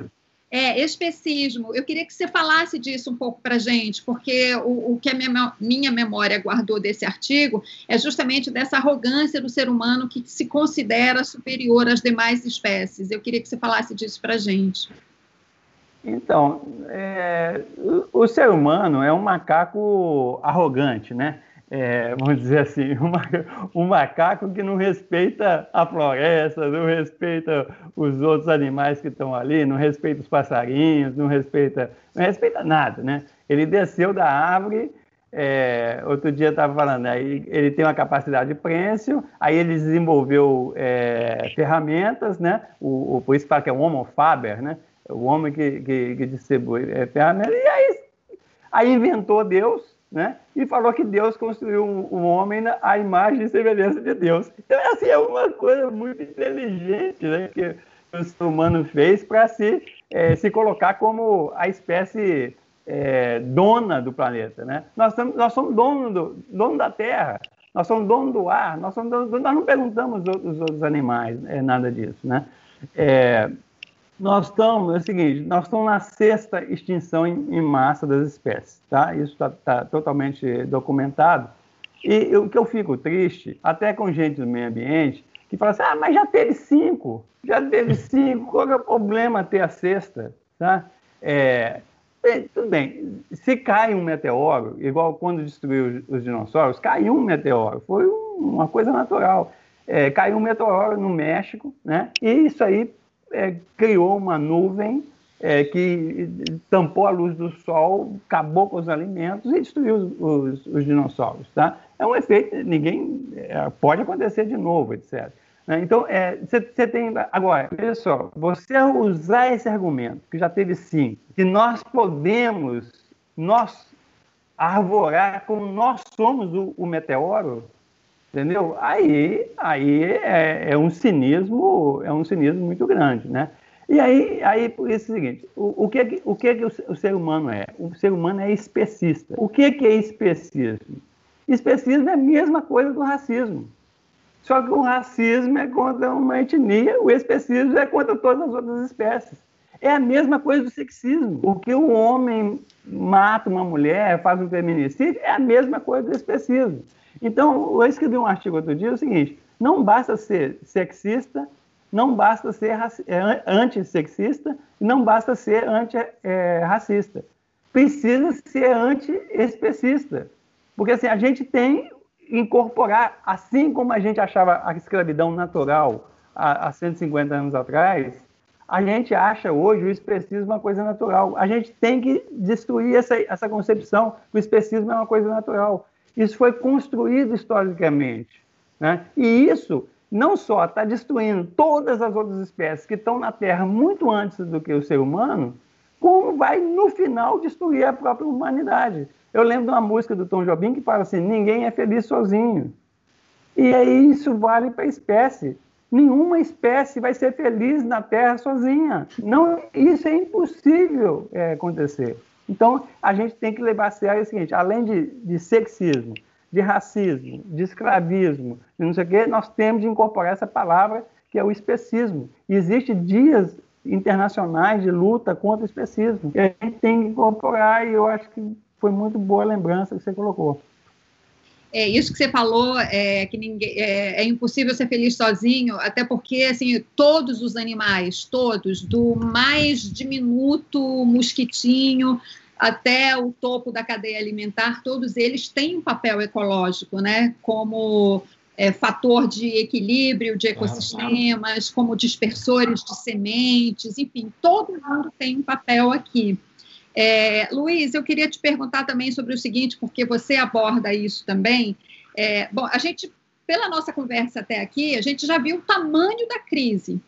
Speaker 1: É, especismo. Eu queria que você falasse disso um pouco para a gente, porque o, o que a minha, minha memória guardou desse artigo é justamente dessa arrogância do ser humano que se considera superior às demais espécies. Eu queria que você falasse disso para a gente.
Speaker 2: Então, é, o, o, ser humano é um macaco arrogante, né? É, vamos dizer assim, um, um macaco que não respeita a floresta, não respeita os outros animais que estão ali, não respeita os passarinhos, não respeita, não respeita nada, né? Ele desceu da árvore é, outro dia estava falando, né, ele tem uma capacidade de prênsil, aí ele desenvolveu é, ferramentas, né, o, o, por isso fala que é o homo faber, né, o homem que, que, que distribui é, ferramentas, e aí, aí inventou Deus, né, e falou que Deus construiu um, um homem à imagem e semelhança de Deus. Então, assim, é uma coisa muito inteligente, né, que o ser humano fez para se, é, se colocar como a espécie é, dona do planeta, né? Nós, somos, nós somos dono, do, dono da Terra, nós somos dono do ar, nós, somos dono, nós não perguntamos os outros animais, é, nada disso, né? É, nós estamos, é o seguinte, nós estamos na sexta extinção em, em massa das espécies, tá? Isso está tá totalmente documentado. E o que eu fico triste, até com gente do meio ambiente, que fala assim, ah, mas já teve cinco, já teve cinco, qual é o problema ter a sexta, tá? É, tudo bem. Se cai um meteoro, igual quando destruiu os dinossauros, caiu um meteoro. Foi uma coisa natural. É, caiu um meteoro no México, né? E isso aí é, criou uma nuvem é, que tampou a luz do sol, acabou com os alimentos e destruiu os, os, os dinossauros, tá? É um efeito, ninguém é, pode acontecer de novo, etc. Né? Então, você é, tem. Agora, veja só, você usar esse argumento, que já teve sim, que nós podemos, nós arvorar como nós somos o, o meteoro, entendeu? Aí, aí é, é, um cinismo, é um cinismo muito grande, né? E aí, aí por isso é o seguinte, o, o que, é que, o que, é que o, o, ser humano é? O ser humano é especista. O que, é que é especismo? Especismo é a mesma coisa do racismo. Só que o racismo é contra uma etnia, o especismo é contra todas as outras espécies. É a mesma coisa do sexismo. O que o homem mata uma mulher, faz um feminicídio, é a mesma coisa do especismo. Então, eu escrevi um artigo outro dia, é o seguinte, não basta ser sexista, não basta ser é, antissexista, não basta ser antirracista. É, Precisa ser anti-especista. Porque assim, a gente tem incorporar, assim como a gente achava a escravidão natural há, há 150 anos atrás, a gente acha hoje o especismo uma coisa natural. A gente tem que destruir essa, essa concepção que o especismo é uma coisa natural. Isso foi construído historicamente. Né? E isso não só está destruindo todas as outras espécies que estão na Terra muito antes do que o ser humano, como vai, no final, destruir a própria humanidade. Eu lembro de uma música do Tom Jobim que fala assim: ninguém é feliz sozinho. E aí isso vale para a espécie. Nenhuma espécie vai ser feliz na Terra sozinha. Não, isso é impossível é, acontecer. Então, a gente tem que levar a sério o seguinte: além de, de sexismo, de racismo, de escravismo, de não sei o quê, nós temos de incorporar essa palavra que é o especismo. Existem dias internacionais de luta contra o especismo. E a gente tem que incorporar, e eu acho que foi muito boa a lembrança que você colocou.
Speaker 1: É isso que você falou, é que ninguém, é, é, impossível ser feliz sozinho, até porque assim todos os animais, todos, do mais diminuto mosquitinho até o topo da cadeia alimentar, todos eles têm um papel ecológico, né? Como é, fator de equilíbrio de ecossistemas, como dispersores de sementes, enfim, todo mundo tem um papel aqui. É, Luiz, eu queria te perguntar também sobre o seguinte, porque você aborda isso também. É, bom, a gente, pela nossa conversa até aqui, a gente já viu o tamanho da crise.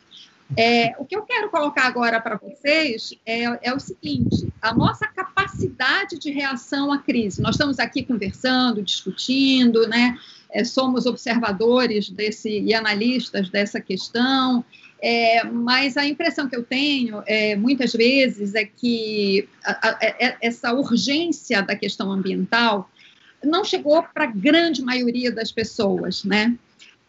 Speaker 1: É, o que eu quero colocar agora para vocês é, é, o seguinte: a nossa capacidade de reação à crise. Nós estamos aqui conversando, discutindo, né? É, somos observadores desse e analistas dessa questão. É, mas a impressão que eu tenho, é, muitas vezes, é que a, a, a, é, essa urgência da questão ambiental não chegou para a grande maioria das pessoas, né?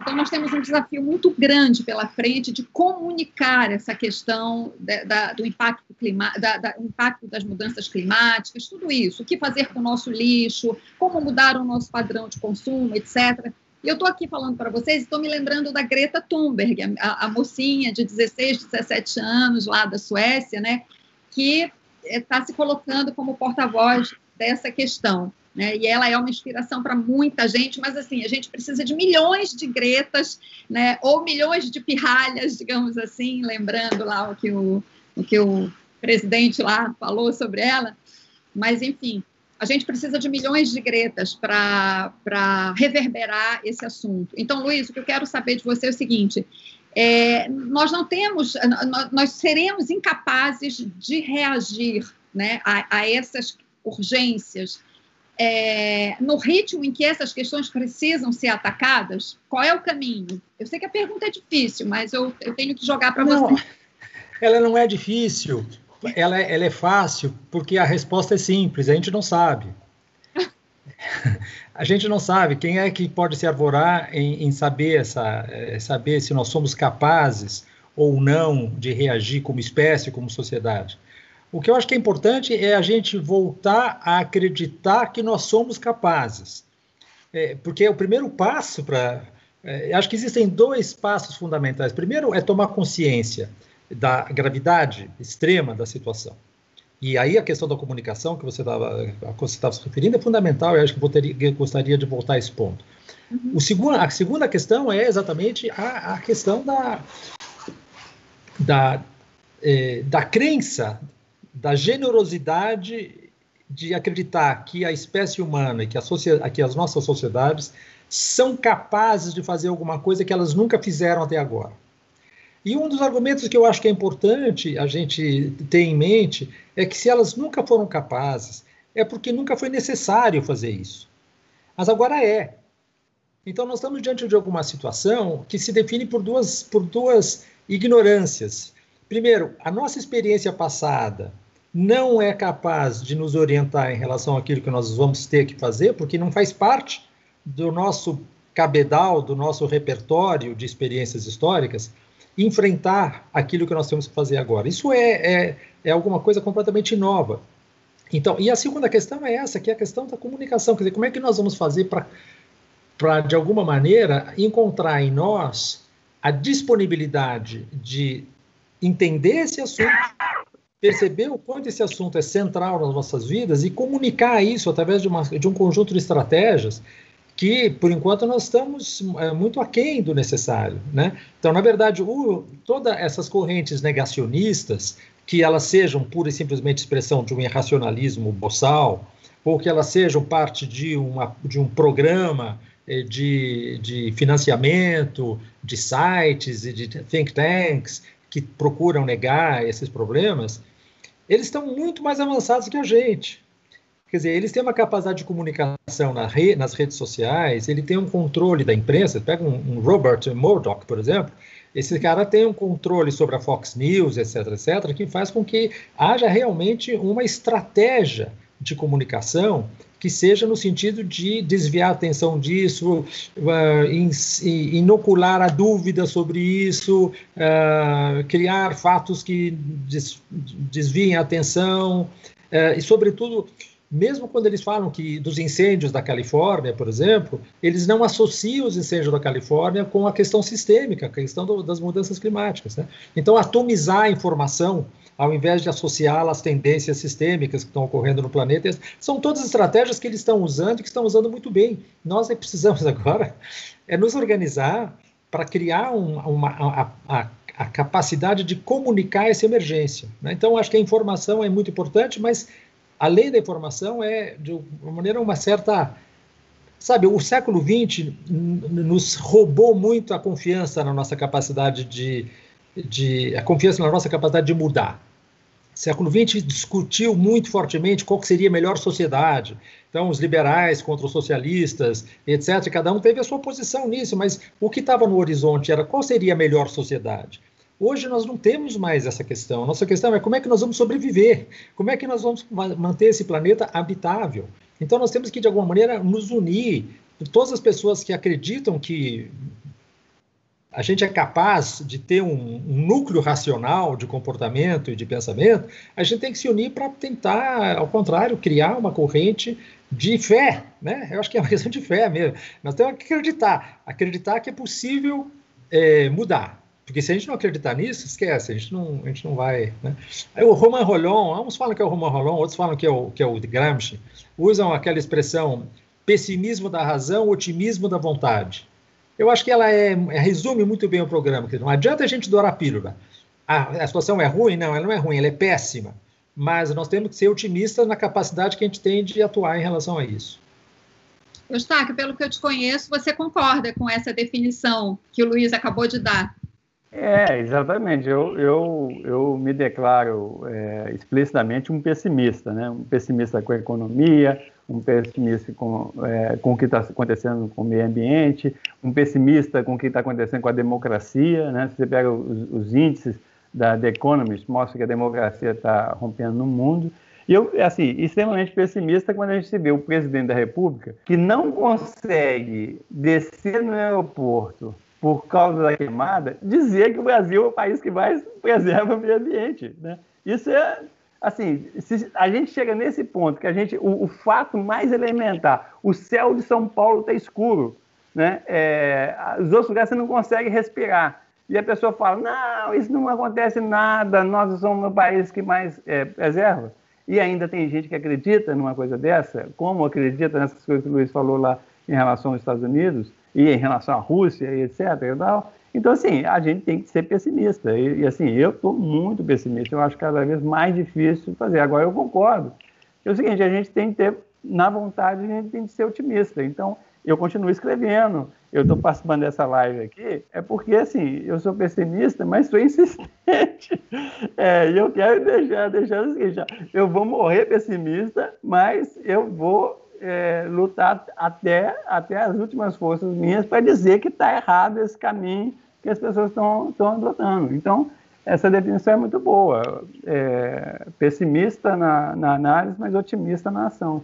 Speaker 1: Então, nós temos um desafio muito grande pela frente de comunicar essa questão da, da, do impacto, clima, da, da, impacto das mudanças climáticas, tudo isso. O que fazer com o nosso lixo, como mudar o nosso padrão de consumo, etc. E eu estou aqui falando para vocês, estou me lembrando da Greta Thunberg, a, a, mocinha de 16, 17 anos lá da Suécia, né, que está se colocando como porta-voz dessa questão. Né? E ela é uma inspiração para muita gente, mas assim, a gente precisa de milhões de Gretas, né? ou milhões de pirralhas, digamos assim, lembrando lá o que o, o que o presidente lá falou sobre ela. Mas, enfim, a gente precisa de milhões de Gretas para reverberar esse assunto. Então, Luiz, o que eu quero saber de você é o seguinte: é, nós não temos, nós seremos incapazes de reagir né, a, a essas urgências é, no ritmo em que essas questões precisam ser atacadas? Qual é o caminho? Eu sei que a pergunta é difícil, mas eu, eu tenho que jogar para você.
Speaker 3: Ela não é difícil, ela, é, ela é fácil, porque a resposta é simples, a gente não sabe. a gente não sabe quem é que pode se arvorar em, em saber, essa, é, saber se nós somos capazes ou não de reagir como espécie, como sociedade. O que eu acho que é importante é a gente voltar a acreditar que nós somos capazes. É, porque é o primeiro passo para. É, acho que existem dois passos fundamentais. Primeiro é tomar consciência da gravidade extrema da situação. E aí a questão da comunicação que você estava se referindo é fundamental, eu acho que eu gostaria de voltar a esse ponto. Uhum. Segundo, a segunda questão é exatamente a, a questão da, da, é, da crença, da generosidade de acreditar que a espécie humana, que, a que as nossas sociedades são capazes de fazer alguma coisa que elas nunca fizeram até agora. E um dos argumentos que eu acho que é importante a gente ter em mente é que se elas nunca foram capazes, é porque nunca foi necessário fazer isso. Mas agora é. Então nós estamos diante de alguma situação que se define por duas, por duas ignorâncias. Primeiro, a nossa experiência passada não é capaz de nos orientar em relação àquilo que nós vamos ter que fazer, porque não faz parte do nosso cabedal, do nosso repertório de experiências históricas enfrentar aquilo que nós temos que fazer agora. Isso é, é, é alguma coisa completamente nova. Então, e a segunda questão é essa, que é a questão da comunicação. Quer dizer, como é que nós vamos fazer para, de alguma maneira, encontrar em nós a disponibilidade de entender esse assunto, perceber o quanto esse assunto é central nas nossas vidas e comunicar isso através de, uma, de um conjunto de estratégias que, por enquanto, nós estamos é, muito aquém do necessário. Né? Então, na verdade, todas essas correntes negacionistas, que elas sejam pura e simplesmente expressão de um irracionalismo boçal, ou que elas sejam parte de, uma, de um programa é, de, de financiamento, de sites e de think tanks que procuram negar esses problemas, eles estão muito mais avançados que a gente. Quer dizer, eles têm uma capacidade de comunicação na re, nas redes sociais, ele tem um controle da imprensa. Pega um, um, Robert Murdoch, por exemplo, esse cara tem um controle sobre a Fox News, etc., etc., que faz com que haja realmente uma estratégia de comunicação que seja no sentido de desviar a atenção disso, uh, inocular a dúvida sobre isso, uh, criar fatos que des, desviem a atenção, uh, e, sobretudo, mesmo quando eles falam que dos incêndios da Califórnia, por exemplo, eles não associam os incêndios da Califórnia com a questão sistêmica, a questão do, das mudanças climáticas. Né? Então, atomizar a informação, ao invés de associá-la às tendências sistêmicas que estão ocorrendo no planeta, são todas estratégias que eles estão usando e que estão usando muito bem. Nós precisamos agora é nos organizar para criar um, uma, a, a, a, capacidade de comunicar essa emergência. Né? Então, acho que a informação é muito importante, mas além da informação, é de uma maneira uma certa. Sabe, o século XX nos roubou muito a confiança na nossa capacidade de, de. a confiança na nossa capacidade de mudar. O século XX discutiu muito fortemente qual seria a melhor sociedade. Então, os liberais contra os socialistas, etc. Cada um teve a sua posição nisso, mas o que estava no horizonte era qual seria a melhor sociedade. Hoje nós não temos mais essa questão. Nossa questão é como é que nós vamos sobreviver, como é que nós vamos manter esse planeta habitável. Então nós temos que, de alguma maneira, nos unir. Todas as pessoas que acreditam que a gente é capaz de ter um, um, núcleo racional de comportamento e de pensamento, a gente tem que se unir para tentar, ao contrário, criar uma corrente de fé, né? Eu acho que é uma questão de fé mesmo. Nós temos que acreditar, acreditar que é possível é, mudar, porque se a gente não acreditar nisso, esquece, a gente não, a gente não vai. Né? Aí o Roman Rolon, uns falam que é o Roman Rolon, outros falam que é o, que é o Gramsci, usam aquela expressão pessimismo da razão, otimismo da vontade. Eu acho que ela é, resume muito bem o programa. Não adianta a gente dourar a pílula. A, a situação é ruim? Não, ela não é ruim, ela é péssima. mas nós temos que ser otimistas na capacidade que a gente tem de atuar em relação a isso.
Speaker 1: Eustáquio, pelo que eu te conheço, você concorda com essa definição que o Luiz acabou de dar?
Speaker 2: É, exatamente. Eu, eu, eu me declaro é, explicitamente um pessimista, né? um pessimista com a economia, um pessimista com, é, com o que está acontecendo com o meio ambiente, um pessimista com o que está acontecendo com a democracia. Né? Se você pega os, os índices da The Economist, mostra que a democracia está rompendo no mundo. E eu, assim, extremamente pessimista quando a gente vê o presidente da República que não consegue descer no aeroporto por causa da queimada, dizer que o Brasil é o país que mais preserva o meio ambiente. Né? Isso é, assim, se a gente chega nesse ponto que a gente, o, o fato mais elementar, o céu de São Paulo está escuro, né? É, os outros lugares você não consegue respirar. E a pessoa fala, não, isso não acontece nada, nós somos o país que mais é, preserva. E ainda tem gente que acredita numa coisa dessa, como acredita nessas coisas que o Luiz falou lá em relação aos Estados Unidos e em relação à Rússia e etc. Então, assim, a gente tem que ser pessimista. E, e assim, eu estou muito pessimista. Eu acho cada vez mais difícil fazer. Agora, eu concordo. É o seguinte, a gente tem que ter, na vontade, a gente tem que ser otimista. Então, eu continuo escrevendo. Eu estou participando dessa live aqui, é porque, assim, eu sou pessimista, mas sou insistente. É, e eu quero deixar, deixar o seguinte, eu vou morrer pessimista, mas eu vou é, lutar até, até as últimas forças minhas para dizer que está errado esse caminho que as pessoas estão adotando. Então, essa definição é muito boa. É, pessimista na, na análise, mas otimista na ação.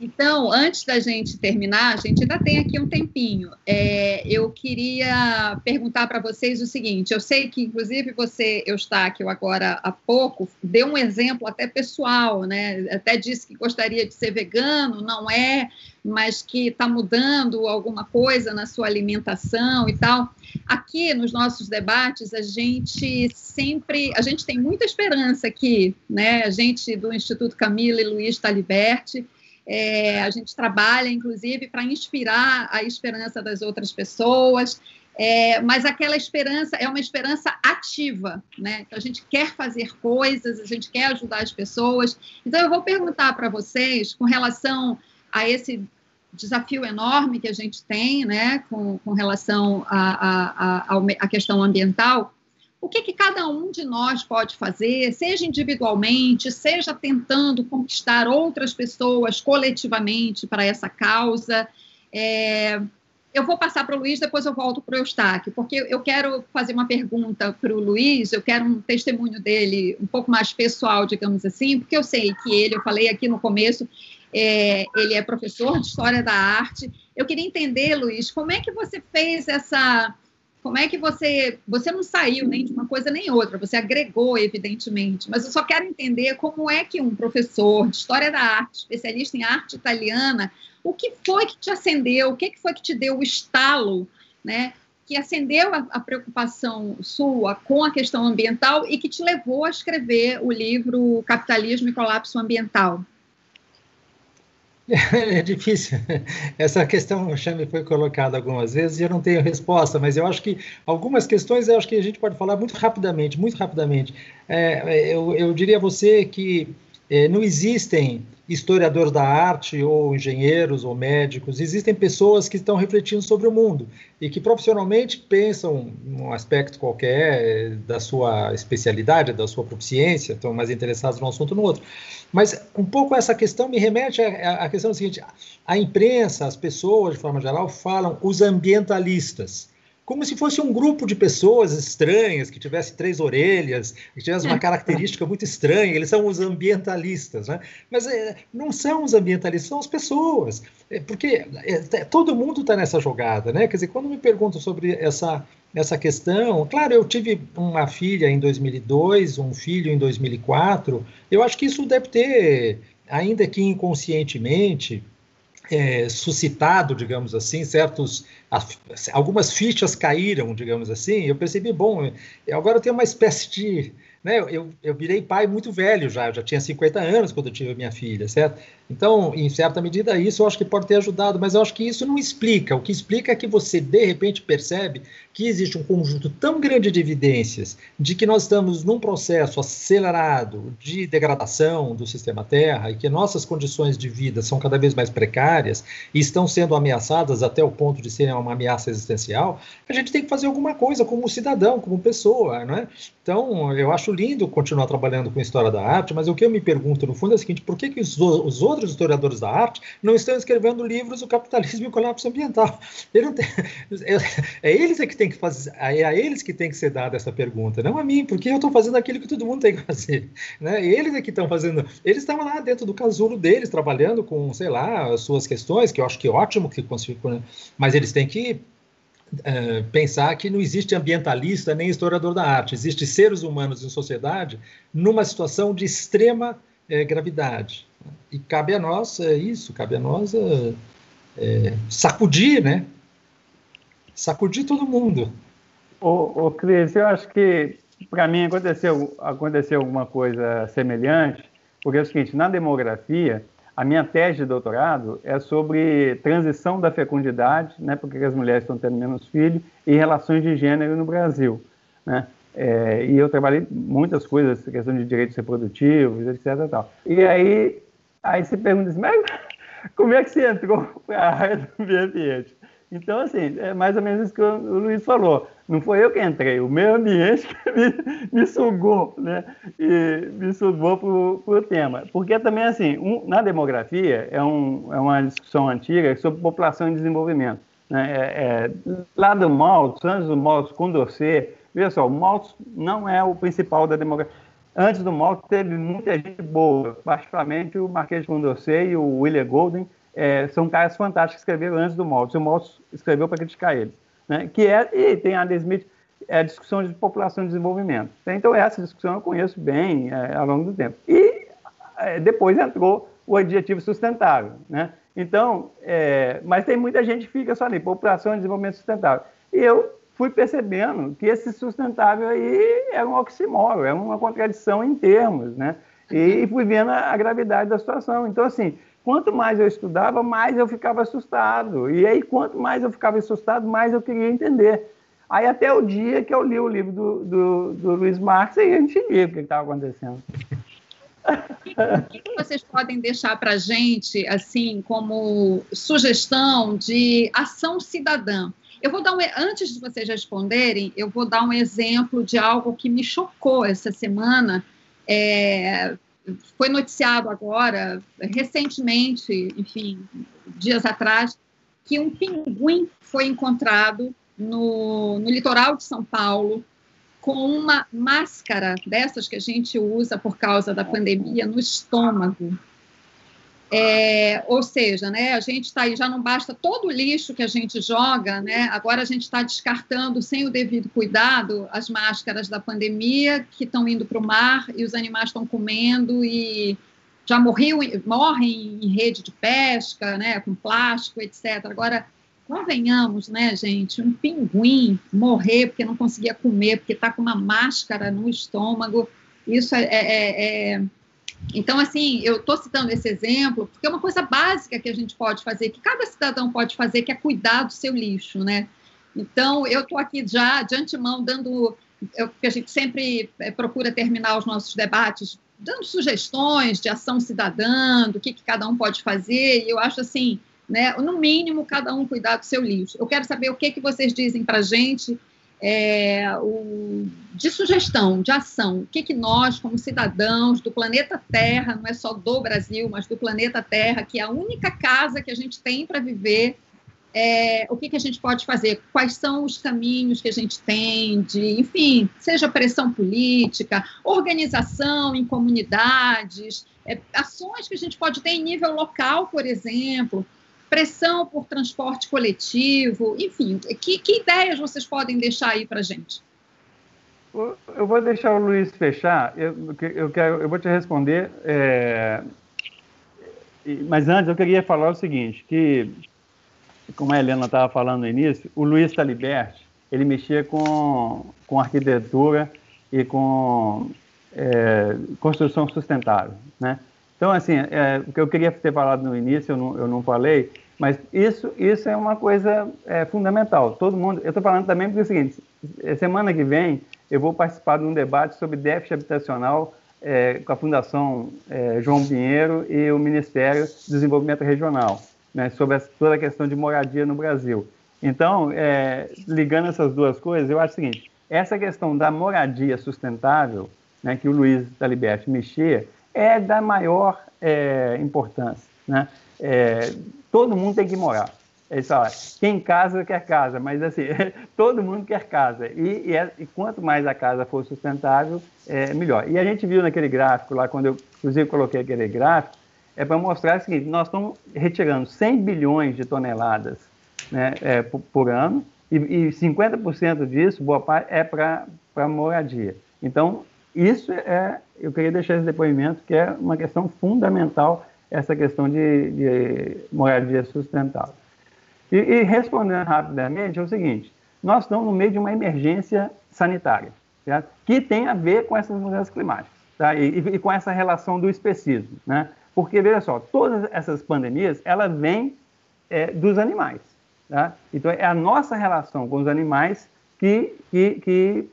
Speaker 1: Então, antes da gente terminar, a gente ainda tem aqui um tempinho. É, eu queria perguntar para vocês o seguinte: eu sei que, inclusive, você, Eustáquio, agora há pouco, deu um exemplo até pessoal, né? Até disse que gostaria de ser vegano, não é, mas que está mudando alguma coisa na sua alimentação e tal. Aqui nos nossos debates, a gente sempre, a gente tem muita esperança aqui, né? A gente do Instituto Camila e Luiz Taliberti é, a gente trabalha, inclusive, para inspirar a esperança das outras pessoas, é, mas aquela esperança é uma esperança ativa, né? Então, a gente quer fazer coisas, a gente quer ajudar as pessoas. Então, eu vou perguntar para vocês, com relação a esse desafio enorme que a gente tem, né, com, com relação à questão ambiental, o que, que cada um de nós pode fazer, seja individualmente, seja tentando conquistar outras pessoas coletivamente para essa causa. É, eu vou passar para o Luiz, depois eu volto para o Eustáquio, porque eu quero fazer uma pergunta para o Luiz, eu quero um testemunho dele um pouco mais pessoal, digamos assim, porque eu sei que ele, eu falei aqui no começo, é, ele é professor de História da Arte. Eu queria entender, Luiz, como é que você fez essa como é que você. Você não saiu nem de uma coisa nem outra, você agregou, evidentemente, mas eu só quero entender como é que um professor de História da Arte, especialista em arte italiana, o que foi que te acendeu, o que foi que te deu o estalo, né? Que acendeu a, a preocupação sua com a questão ambiental e que te levou a escrever o livro Capitalismo e Colapso Ambiental.
Speaker 3: É difícil. Essa questão já me foi colocada algumas vezes e eu não tenho resposta, mas eu acho que algumas questões eu acho que a gente pode falar muito rapidamente, muito rapidamente. É, eu, eu diria a você que é, não existem historiadores da arte, ou engenheiros, ou médicos, existem pessoas que estão refletindo sobre o mundo e que profissionalmente pensam num aspecto qualquer da sua especialidade, da sua proficiência, estão mais interessados num assunto ou no outro. Mas um pouco essa questão me remete à, à questão seguinte: a imprensa, as pessoas, de forma geral, falam os ambientalistas como se fosse um grupo de pessoas estranhas, que tivesse três orelhas, que tivesse uma característica muito estranha, eles são os ambientalistas, né? Mas é, não são os ambientalistas, são as pessoas, é, porque é, todo mundo está nessa jogada, né? Quer dizer, quando me perguntam sobre essa, essa questão, claro, eu tive uma filha em 2002, um filho em 2004, eu acho que isso deve ter, ainda que inconscientemente, é, suscitado, digamos assim, certos algumas fichas caíram, digamos assim. Eu percebi, bom, agora eu tenho uma espécie de, né? Eu, eu virei pai muito velho já, eu já tinha 50 anos quando eu tive a minha filha, certo? Então, em certa medida, isso eu acho que pode ter ajudado, mas eu acho que isso não explica. O que explica é que você, de repente, percebe que existe um conjunto tão grande de evidências de que nós estamos num processo acelerado de degradação do sistema Terra e que nossas condições de vida são cada vez mais precárias e estão sendo ameaçadas até o ponto de serem uma ameaça existencial, a gente tem que fazer alguma coisa como cidadão, como pessoa, não é? Então, eu acho lindo continuar trabalhando com história da arte, mas o que eu me pergunto, no fundo, é o seguinte: por que, que os, os outros historiadores da arte não estão escrevendo livros O Capitalismo e o Colapso Ambiental? Ele tem, é, é, eles é que tem que fazer, é a eles que tem que ser dada essa pergunta, não a mim, porque eu estou fazendo aquilo que todo mundo tem que fazer. Né? Eles é que estão fazendo. Eles estavam lá dentro do casulo deles, trabalhando com, sei lá, as suas questões, que eu acho que é ótimo que consigam, mas eles têm que é, pensar que não existe ambientalista nem historiador da arte, existe seres humanos em sociedade numa situação de extrema é, gravidade. E cabe a nós é, isso, cabe a nós é, é, sacudir, né? Sacudir todo mundo.
Speaker 2: Ô, ô Cris, eu acho que para mim aconteceu, aconteceu alguma coisa semelhante, porque é o seguinte, na demografia, a minha tese de doutorado é sobre transição da fecundidade, né, porque as mulheres estão tendo menos filhos, e relações de gênero no Brasil. Né? É, e eu trabalhei muitas coisas, questão de direitos reprodutivos, etc. Tal. E aí, aí você pergunta assim, mas como é que você entrou para a área do meio ambiente? Então, assim, é mais ou menos isso que o Luiz falou. Não foi eu que entrei, o meio ambiente que me, me sugou, né? E me sugou para o tema. Porque também, assim, um, na demografia, é, um, é uma discussão antiga sobre população e desenvolvimento. Né? É, é, lá do Malthus, antes do Malthus, Condorcet, veja só, o Malthus não é o principal da demografia. Antes do Malthus, teve muita gente boa, particularmente o Marquês Condorcet e o William Golden, é, são caras fantásticos que escreveram antes do Malthus. O Malthus escreveu para criticar eles. Né? Que é, e tem a Smith, é a discussão de população e desenvolvimento. Então, essa discussão eu conheço bem é, ao longo do tempo. E é, depois entrou o adjetivo sustentável. Né? Então, é, mas tem muita gente que fica só ali, população e desenvolvimento sustentável. E eu fui percebendo que esse sustentável aí é um oxímoro, é uma contradição em termos, né? E fui vendo a gravidade da situação. Então, assim, Quanto mais eu estudava, mais eu ficava assustado. E aí, quanto mais eu ficava assustado, mais eu queria entender. Aí, até o dia que eu li o livro do, do, do Luiz Marx, aí a gente viu o que estava acontecendo.
Speaker 1: O que, que vocês podem deixar para a gente, assim, como sugestão de ação cidadã? Eu vou dar um, antes de vocês responderem, eu vou dar um exemplo de algo que me chocou essa semana. É, foi noticiado agora, recentemente, enfim, dias atrás, que um pinguim foi encontrado no, no litoral de São Paulo com uma máscara dessas que a gente usa por causa da pandemia no estômago. É, ou seja, né, a gente está aí, já não basta todo o lixo que a gente joga, né, agora a gente está descartando sem o devido cuidado as máscaras da pandemia que estão indo para o mar e os animais estão comendo e já morriam, morrem em rede de pesca, né, com plástico, etc. Agora, convenhamos, né, gente, um pinguim morrer porque não conseguia comer, porque está com uma máscara no estômago, isso é, é, é então, assim, eu estou citando esse exemplo porque é uma coisa básica que a gente pode fazer, que cada cidadão pode fazer, que é cuidar do seu lixo, né? Então, eu estou aqui já, de antemão, dando, porque a gente sempre é, procura terminar os nossos debates dando sugestões de ação cidadã, do que, que cada um pode fazer, e eu acho assim, né, no mínimo, cada um cuidar do seu lixo. Eu quero saber o que, que vocês dizem para a gente é, o, de sugestão, de ação. O que, que nós, como cidadãos do planeta Terra, não é só do Brasil, mas do planeta Terra, que é a única casa que a gente tem para viver, é, o que, que a gente pode fazer? Quais são os caminhos que a gente tem de, enfim, seja pressão política, organização em comunidades, é, ações que a gente pode ter em nível local, por exemplo, pressão por transporte coletivo, enfim, que, que ideias vocês podem deixar aí para gente?
Speaker 2: Eu vou deixar o Luiz fechar, eu, eu, quero, eu vou te responder, é, mas antes eu queria falar o seguinte, que, como a Helena estava falando no início, o Luiz Taliberti, ele mexia com, com arquitetura e com é, construção sustentável, né? Então, assim, é, o que eu queria ter falado no início, eu não, eu não falei, mas isso, isso é uma coisa é, fundamental. Todo mundo. Eu estou falando também porque é o seguinte: semana que vem eu vou participar de um debate sobre déficit habitacional é, com a Fundação é, João Pinheiro e o Ministério do Desenvolvimento Regional, né, sobre toda a questão de moradia no Brasil. Então, é, ligando essas duas coisas, eu acho o seguinte: essa questão da moradia sustentável, né, que o Luiz da Liberty mexia, é da maior é, importância. Né? É, todo mundo tem que morar. Ele fala, quem casa quer casa, mas assim, todo mundo quer casa. E, e, é, e, quanto mais a casa for sustentável, é melhor. E a gente viu naquele gráfico lá, quando eu inclusive coloquei aquele gráfico, é para mostrar o seguinte: nós estamos retirando 100 bilhões de toneladas né, é, por, por, ano, e, e 50% disso, boa parte, é para moradia. Então, isso é, eu queria deixar esse depoimento, que é uma questão fundamental, essa questão de, de moradia sustentável. E, e, respondendo rapidamente, é o seguinte: nós estamos no meio de uma emergência sanitária, certo? que tem a ver com essas mudanças climáticas tá? e, e, com essa relação do especismo. Né? Porque, veja só, todas essas pandemias, ela vêm é, dos animais. Tá? Então, é a nossa relação com os animais que, que, que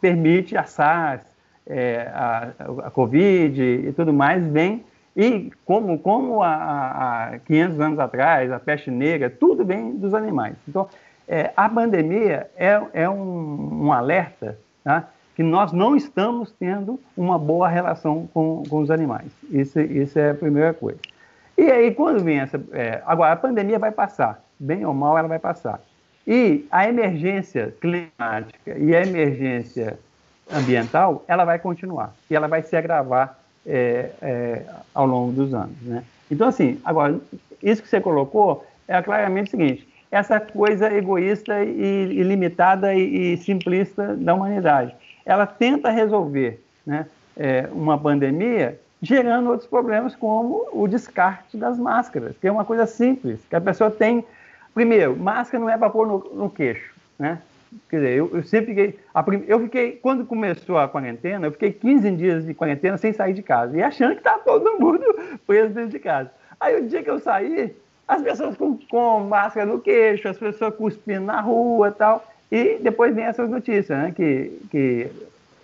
Speaker 2: permite a SARS, é, a, a Covid e tudo mais, vem e como, como há, há 500 anos atrás, a peste negra, tudo vem dos animais. Então, é, a pandemia é, é um, um alerta tá? que nós não estamos tendo uma boa relação com, com os animais. Isso, isso é a primeira coisa. E aí, quando vem essa. É, agora, a pandemia vai passar, bem ou mal, ela vai passar. E a emergência climática e a emergência ambiental, ela vai continuar e ela vai se agravar é, é, ao longo dos anos. Né? Então, assim, agora, isso que você colocou é claramente o seguinte: essa coisa egoísta e, e limitada e, e, simplista da humanidade. Ela tenta resolver né, é, uma pandemia gerando outros problemas, como o descarte das máscaras, que é uma coisa simples, que a pessoa tem. Primeiro, máscara não é para pôr no, no queixo, né? Quer dizer, eu, eu sempre fiquei. eu fiquei, quando começou a quarentena, eu fiquei 15 dias de quarentena sem sair de casa. E achando que estava todo mundo preso dentro de casa. Aí o dia que eu saí, as pessoas com, com máscara no queixo, as pessoas cuspindo na rua e tal. E depois vem essas notícias, né? Que, que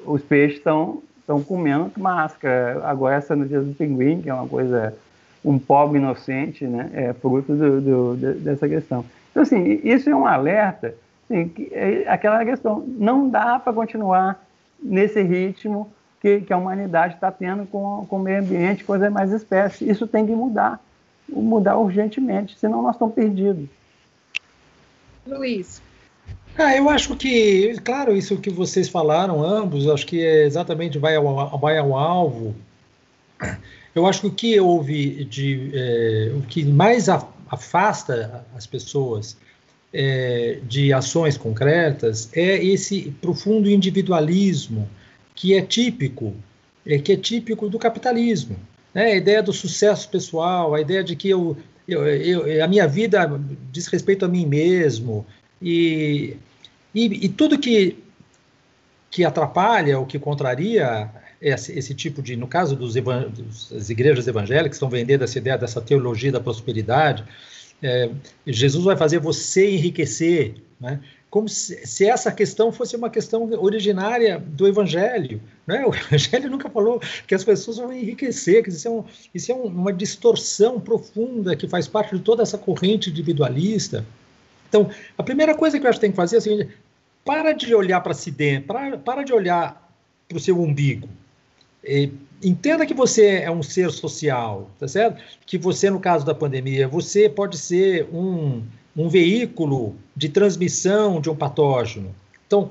Speaker 2: os peixes estão estão comendo máscara. Agora essa notícia do pinguim, que é uma coisa, um pobre inocente, né? É fruto do, do, dessa questão. Então, assim, isso é um alerta Assim, é aquela questão, não dá para continuar nesse ritmo que, que a humanidade está tendo com, com o meio ambiente, com as demais espécies. Isso tem que mudar, mudar urgentemente, senão nós estamos perdidos.
Speaker 1: Luiz.
Speaker 3: Ah, eu acho que, claro, isso que vocês falaram, ambos, acho que é exatamente vai ao, vai ao alvo. Eu acho que o que houve de. É, o que mais afasta as pessoas é, de ações concretas é esse profundo individualismo que é típico, é, que é típico do capitalismo. Né? A ideia do sucesso pessoal, a ideia de que eu, eu, eu, a minha vida diz respeito a mim mesmo, e, e, e tudo que, que atrapalha ou que contraria esse, esse, tipo de, no caso das igrejas evangélicas, estão vendendo essa ideia dessa teologia da prosperidade, é, Jesus vai fazer você enriquecer, né? como se, se, essa questão fosse uma questão originária do Evangelho. Né? O Evangelho nunca falou que as pessoas vão enriquecer, que isso é, um, isso é um, uma distorção profunda que faz parte de toda essa corrente individualista. Então, a primeira coisa que eu acho que tem que fazer é a seguinte: para de olhar para si dentro, para, para de olhar para o seu umbigo. E, entenda que você é um ser social, tá certo? Que você, no caso da pandemia, você pode ser um, um veículo de transmissão de um patógeno. Então,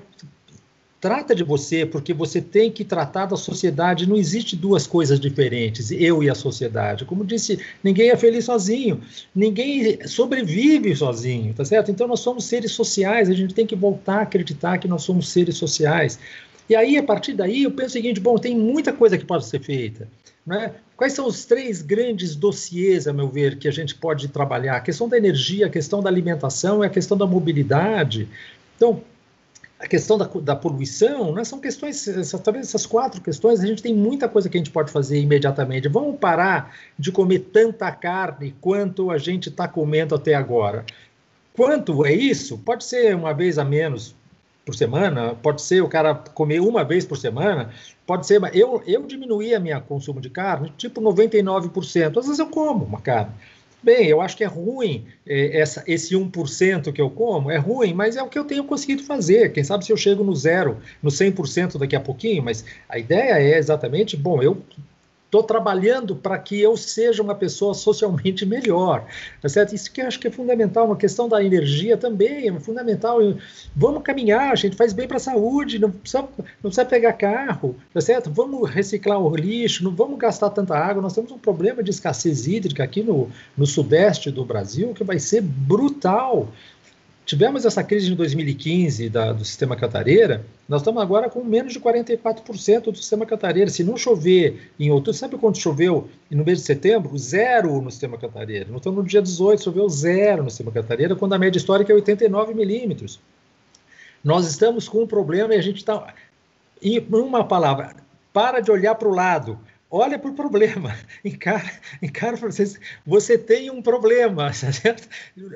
Speaker 3: trata de você, porque você tem que tratar da sociedade. Não existe duas coisas diferentes, eu e a sociedade. Como disse, ninguém é feliz sozinho, ninguém sobrevive sozinho, tá certo? Então nós somos seres sociais, a gente tem que voltar a acreditar que nós somos seres sociais. E aí, a partir daí, eu penso o seguinte: bom, tem muita coisa que pode ser feita. Né? Quais são os três grandes dossiês, a meu ver, que a gente pode trabalhar? A questão da energia, a questão da alimentação e a questão da mobilidade. Então, a questão da, da poluição, né, são questões, essas, talvez essas quatro questões, a gente tem muita coisa que a gente pode fazer imediatamente. Vamos parar de comer tanta carne quanto a gente está comendo até agora. Quanto é isso? Pode ser uma vez a menos por semana, pode ser o cara comer uma vez por semana, pode ser, eu, eu diminuí a minha consumo de carne, tipo 99%. Às vezes eu como uma carne. Bem, eu acho que é ruim é, essa, esse 1% que eu como, é ruim, mas é o que eu tenho conseguido fazer. Quem sabe se eu chego no zero, no 100% daqui a pouquinho, mas a ideia é exatamente, bom, eu estou trabalhando para que eu seja uma pessoa socialmente melhor, tá certo? Isso que eu acho que é fundamental, uma questão da energia também é fundamental. Vamos caminhar, a gente faz bem para a saúde, não precisa, não precisa pegar carro, tá certo? Vamos reciclar o lixo, não vamos gastar tanta água. Nós temos um problema de escassez hídrica aqui no, no sudeste do Brasil que vai ser brutal. Tivemos essa crise em 2015 da, do sistema Cantareira, nós estamos agora com menos de 44% do sistema Cantareira. Se não chover em outubro, sabe quando choveu no mês de setembro? Zero no sistema Cantareira. Nós estamos no dia 18, choveu zero no sistema Cantareira, quando a média histórica é 89 milímetros. Nós estamos com um problema e a gente está. Em uma palavra, para de olhar para o lado olha para o problema, encara, encara vocês, você tem um problema, tá certo?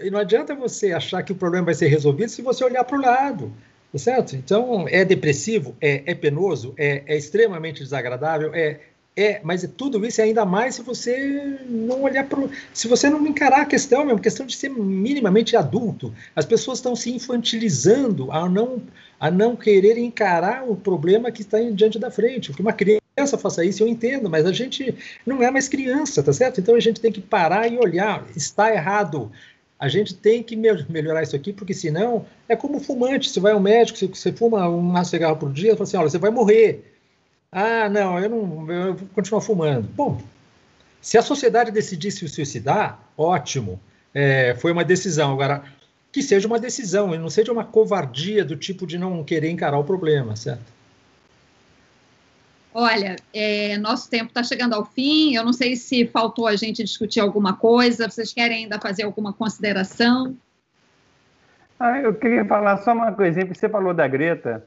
Speaker 3: E não adianta você achar que o problema vai ser resolvido se você olhar para o lado, tá certo? Então, é depressivo, é, é penoso, é, é, extremamente desagradável, é, é, mas tudo isso é ainda mais se você não olhar para se você não encarar a questão, é uma questão de ser minimamente adulto. As pessoas estão se infantilizando a não a não querer encarar o problema que está diante da frente. Porque uma criança criança faça isso, eu entendo, mas a gente não é mais criança, tá certo? Então a gente tem que parar e olhar, está errado. A gente tem que melhorar isso aqui, porque senão é como fumante. Você vai ao médico, você fuma um cigarro por dia, fala assim: olha, você vai morrer. Ah, não, eu não, eu vou continuar fumando. Bom, se a sociedade decidisse se suicidar, ótimo, é, foi uma decisão. Agora, que seja uma decisão, e não seja uma covardia do tipo de não querer encarar o problema, certo?
Speaker 1: Olha, é, nosso tempo está chegando ao fim. Eu não sei se faltou a gente discutir alguma coisa. Vocês querem ainda fazer alguma consideração?
Speaker 2: Ah, eu queria falar só uma coisinha, porque você falou da Greta.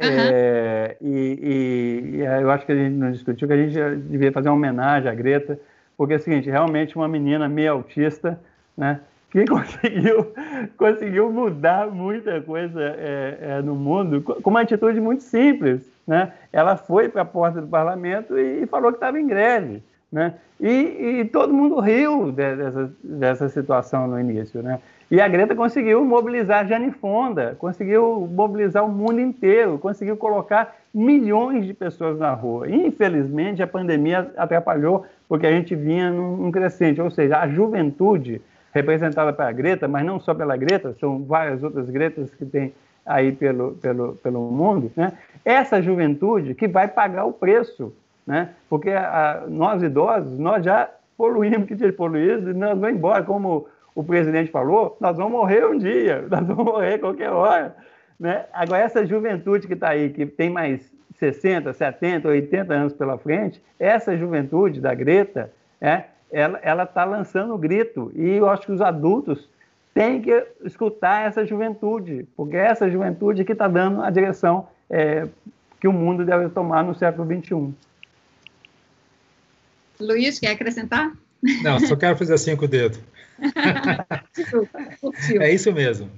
Speaker 2: Uhum. É, e, e, e, eu acho que a gente não discutiu que a gente devia fazer uma homenagem à Greta, porque é o seguinte, realmente uma menina meio autista, né, que conseguiu, conseguiu mudar muita coisa é, é, no mundo com uma atitude muito simples né? ela foi para a porta do parlamento e, falou que estava em greve. Né? E, e, todo mundo riu dessa, dessa situação no início. Né? E a Greta conseguiu mobilizar Jane Fonda, conseguiu mobilizar o mundo inteiro, conseguiu colocar milhões de pessoas na rua. Infelizmente, a pandemia atrapalhou, porque a gente vinha num, num crescente, ou seja, a juventude representada pela Greta, mas não só pela Greta, são várias outras Gretas que têm aí pelo, pelo, pelo mundo, né? essa juventude que vai pagar o preço, né? porque a, nós idosos, nós já poluímos que tinha poluído e nós vamos embora, como o presidente falou, nós vamos morrer um dia, nós vamos morrer qualquer hora. Né? Agora, essa juventude que está aí, que tem mais 60, 70, 80 anos pela frente, essa juventude da Greta, é, ela está lançando o grito. E eu acho que os adultos tem que escutar essa juventude, porque é essa juventude que está dando a direção é, que o mundo deve tomar no século XXI.
Speaker 1: Luiz, quer acrescentar?
Speaker 3: Não, só quero fazer assim com o dedo. é isso mesmo.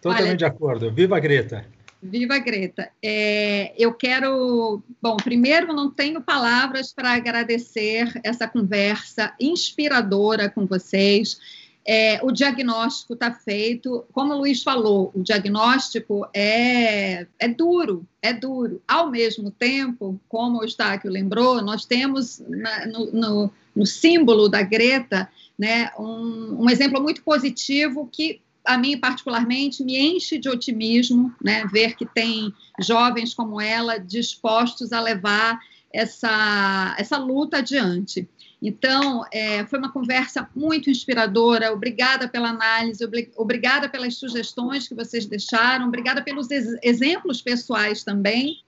Speaker 3: Totalmente Olha, de acordo. Viva a Greta!
Speaker 1: Viva Greta! É, eu quero. Bom, primeiro, não tenho palavras para agradecer essa conversa inspiradora com vocês. É, o diagnóstico está feito, como o Luiz falou, o diagnóstico é, é duro, é duro. Ao mesmo tempo, como o Estáquio lembrou, nós temos na, no, no, no, símbolo da Greta né, um, um, exemplo muito positivo que, a mim particularmente, me enche de otimismo, né, ver que tem jovens como ela dispostos a levar essa, essa luta adiante. Então, é, foi uma conversa muito inspiradora. Obrigada pela análise, obrigada pelas sugestões que vocês deixaram, obrigada pelos ex exemplos pessoais também.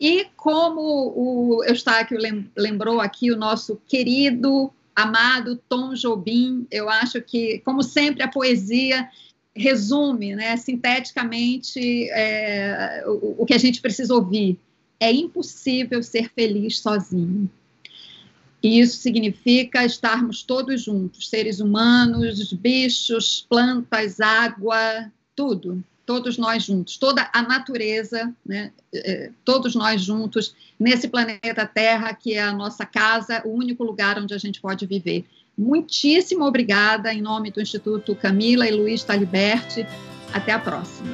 Speaker 1: E como o Eustáquio lembrou aqui, o nosso querido, amado Tom Jobim, eu acho que, como sempre, a poesia resume, né, sinteticamente, é, o, o que a gente precisa ouvir. É impossível ser feliz sozinho. E isso significa estarmos todos juntos, seres humanos, bichos, plantas, água, tudo, todos nós juntos, toda a natureza, né, é, todos nós juntos nesse planeta Terra, que é a nossa casa, o único lugar onde a gente pode viver. Muitíssimo obrigada, em nome do Instituto Camila e Luiz Taliberti. Até a próxima.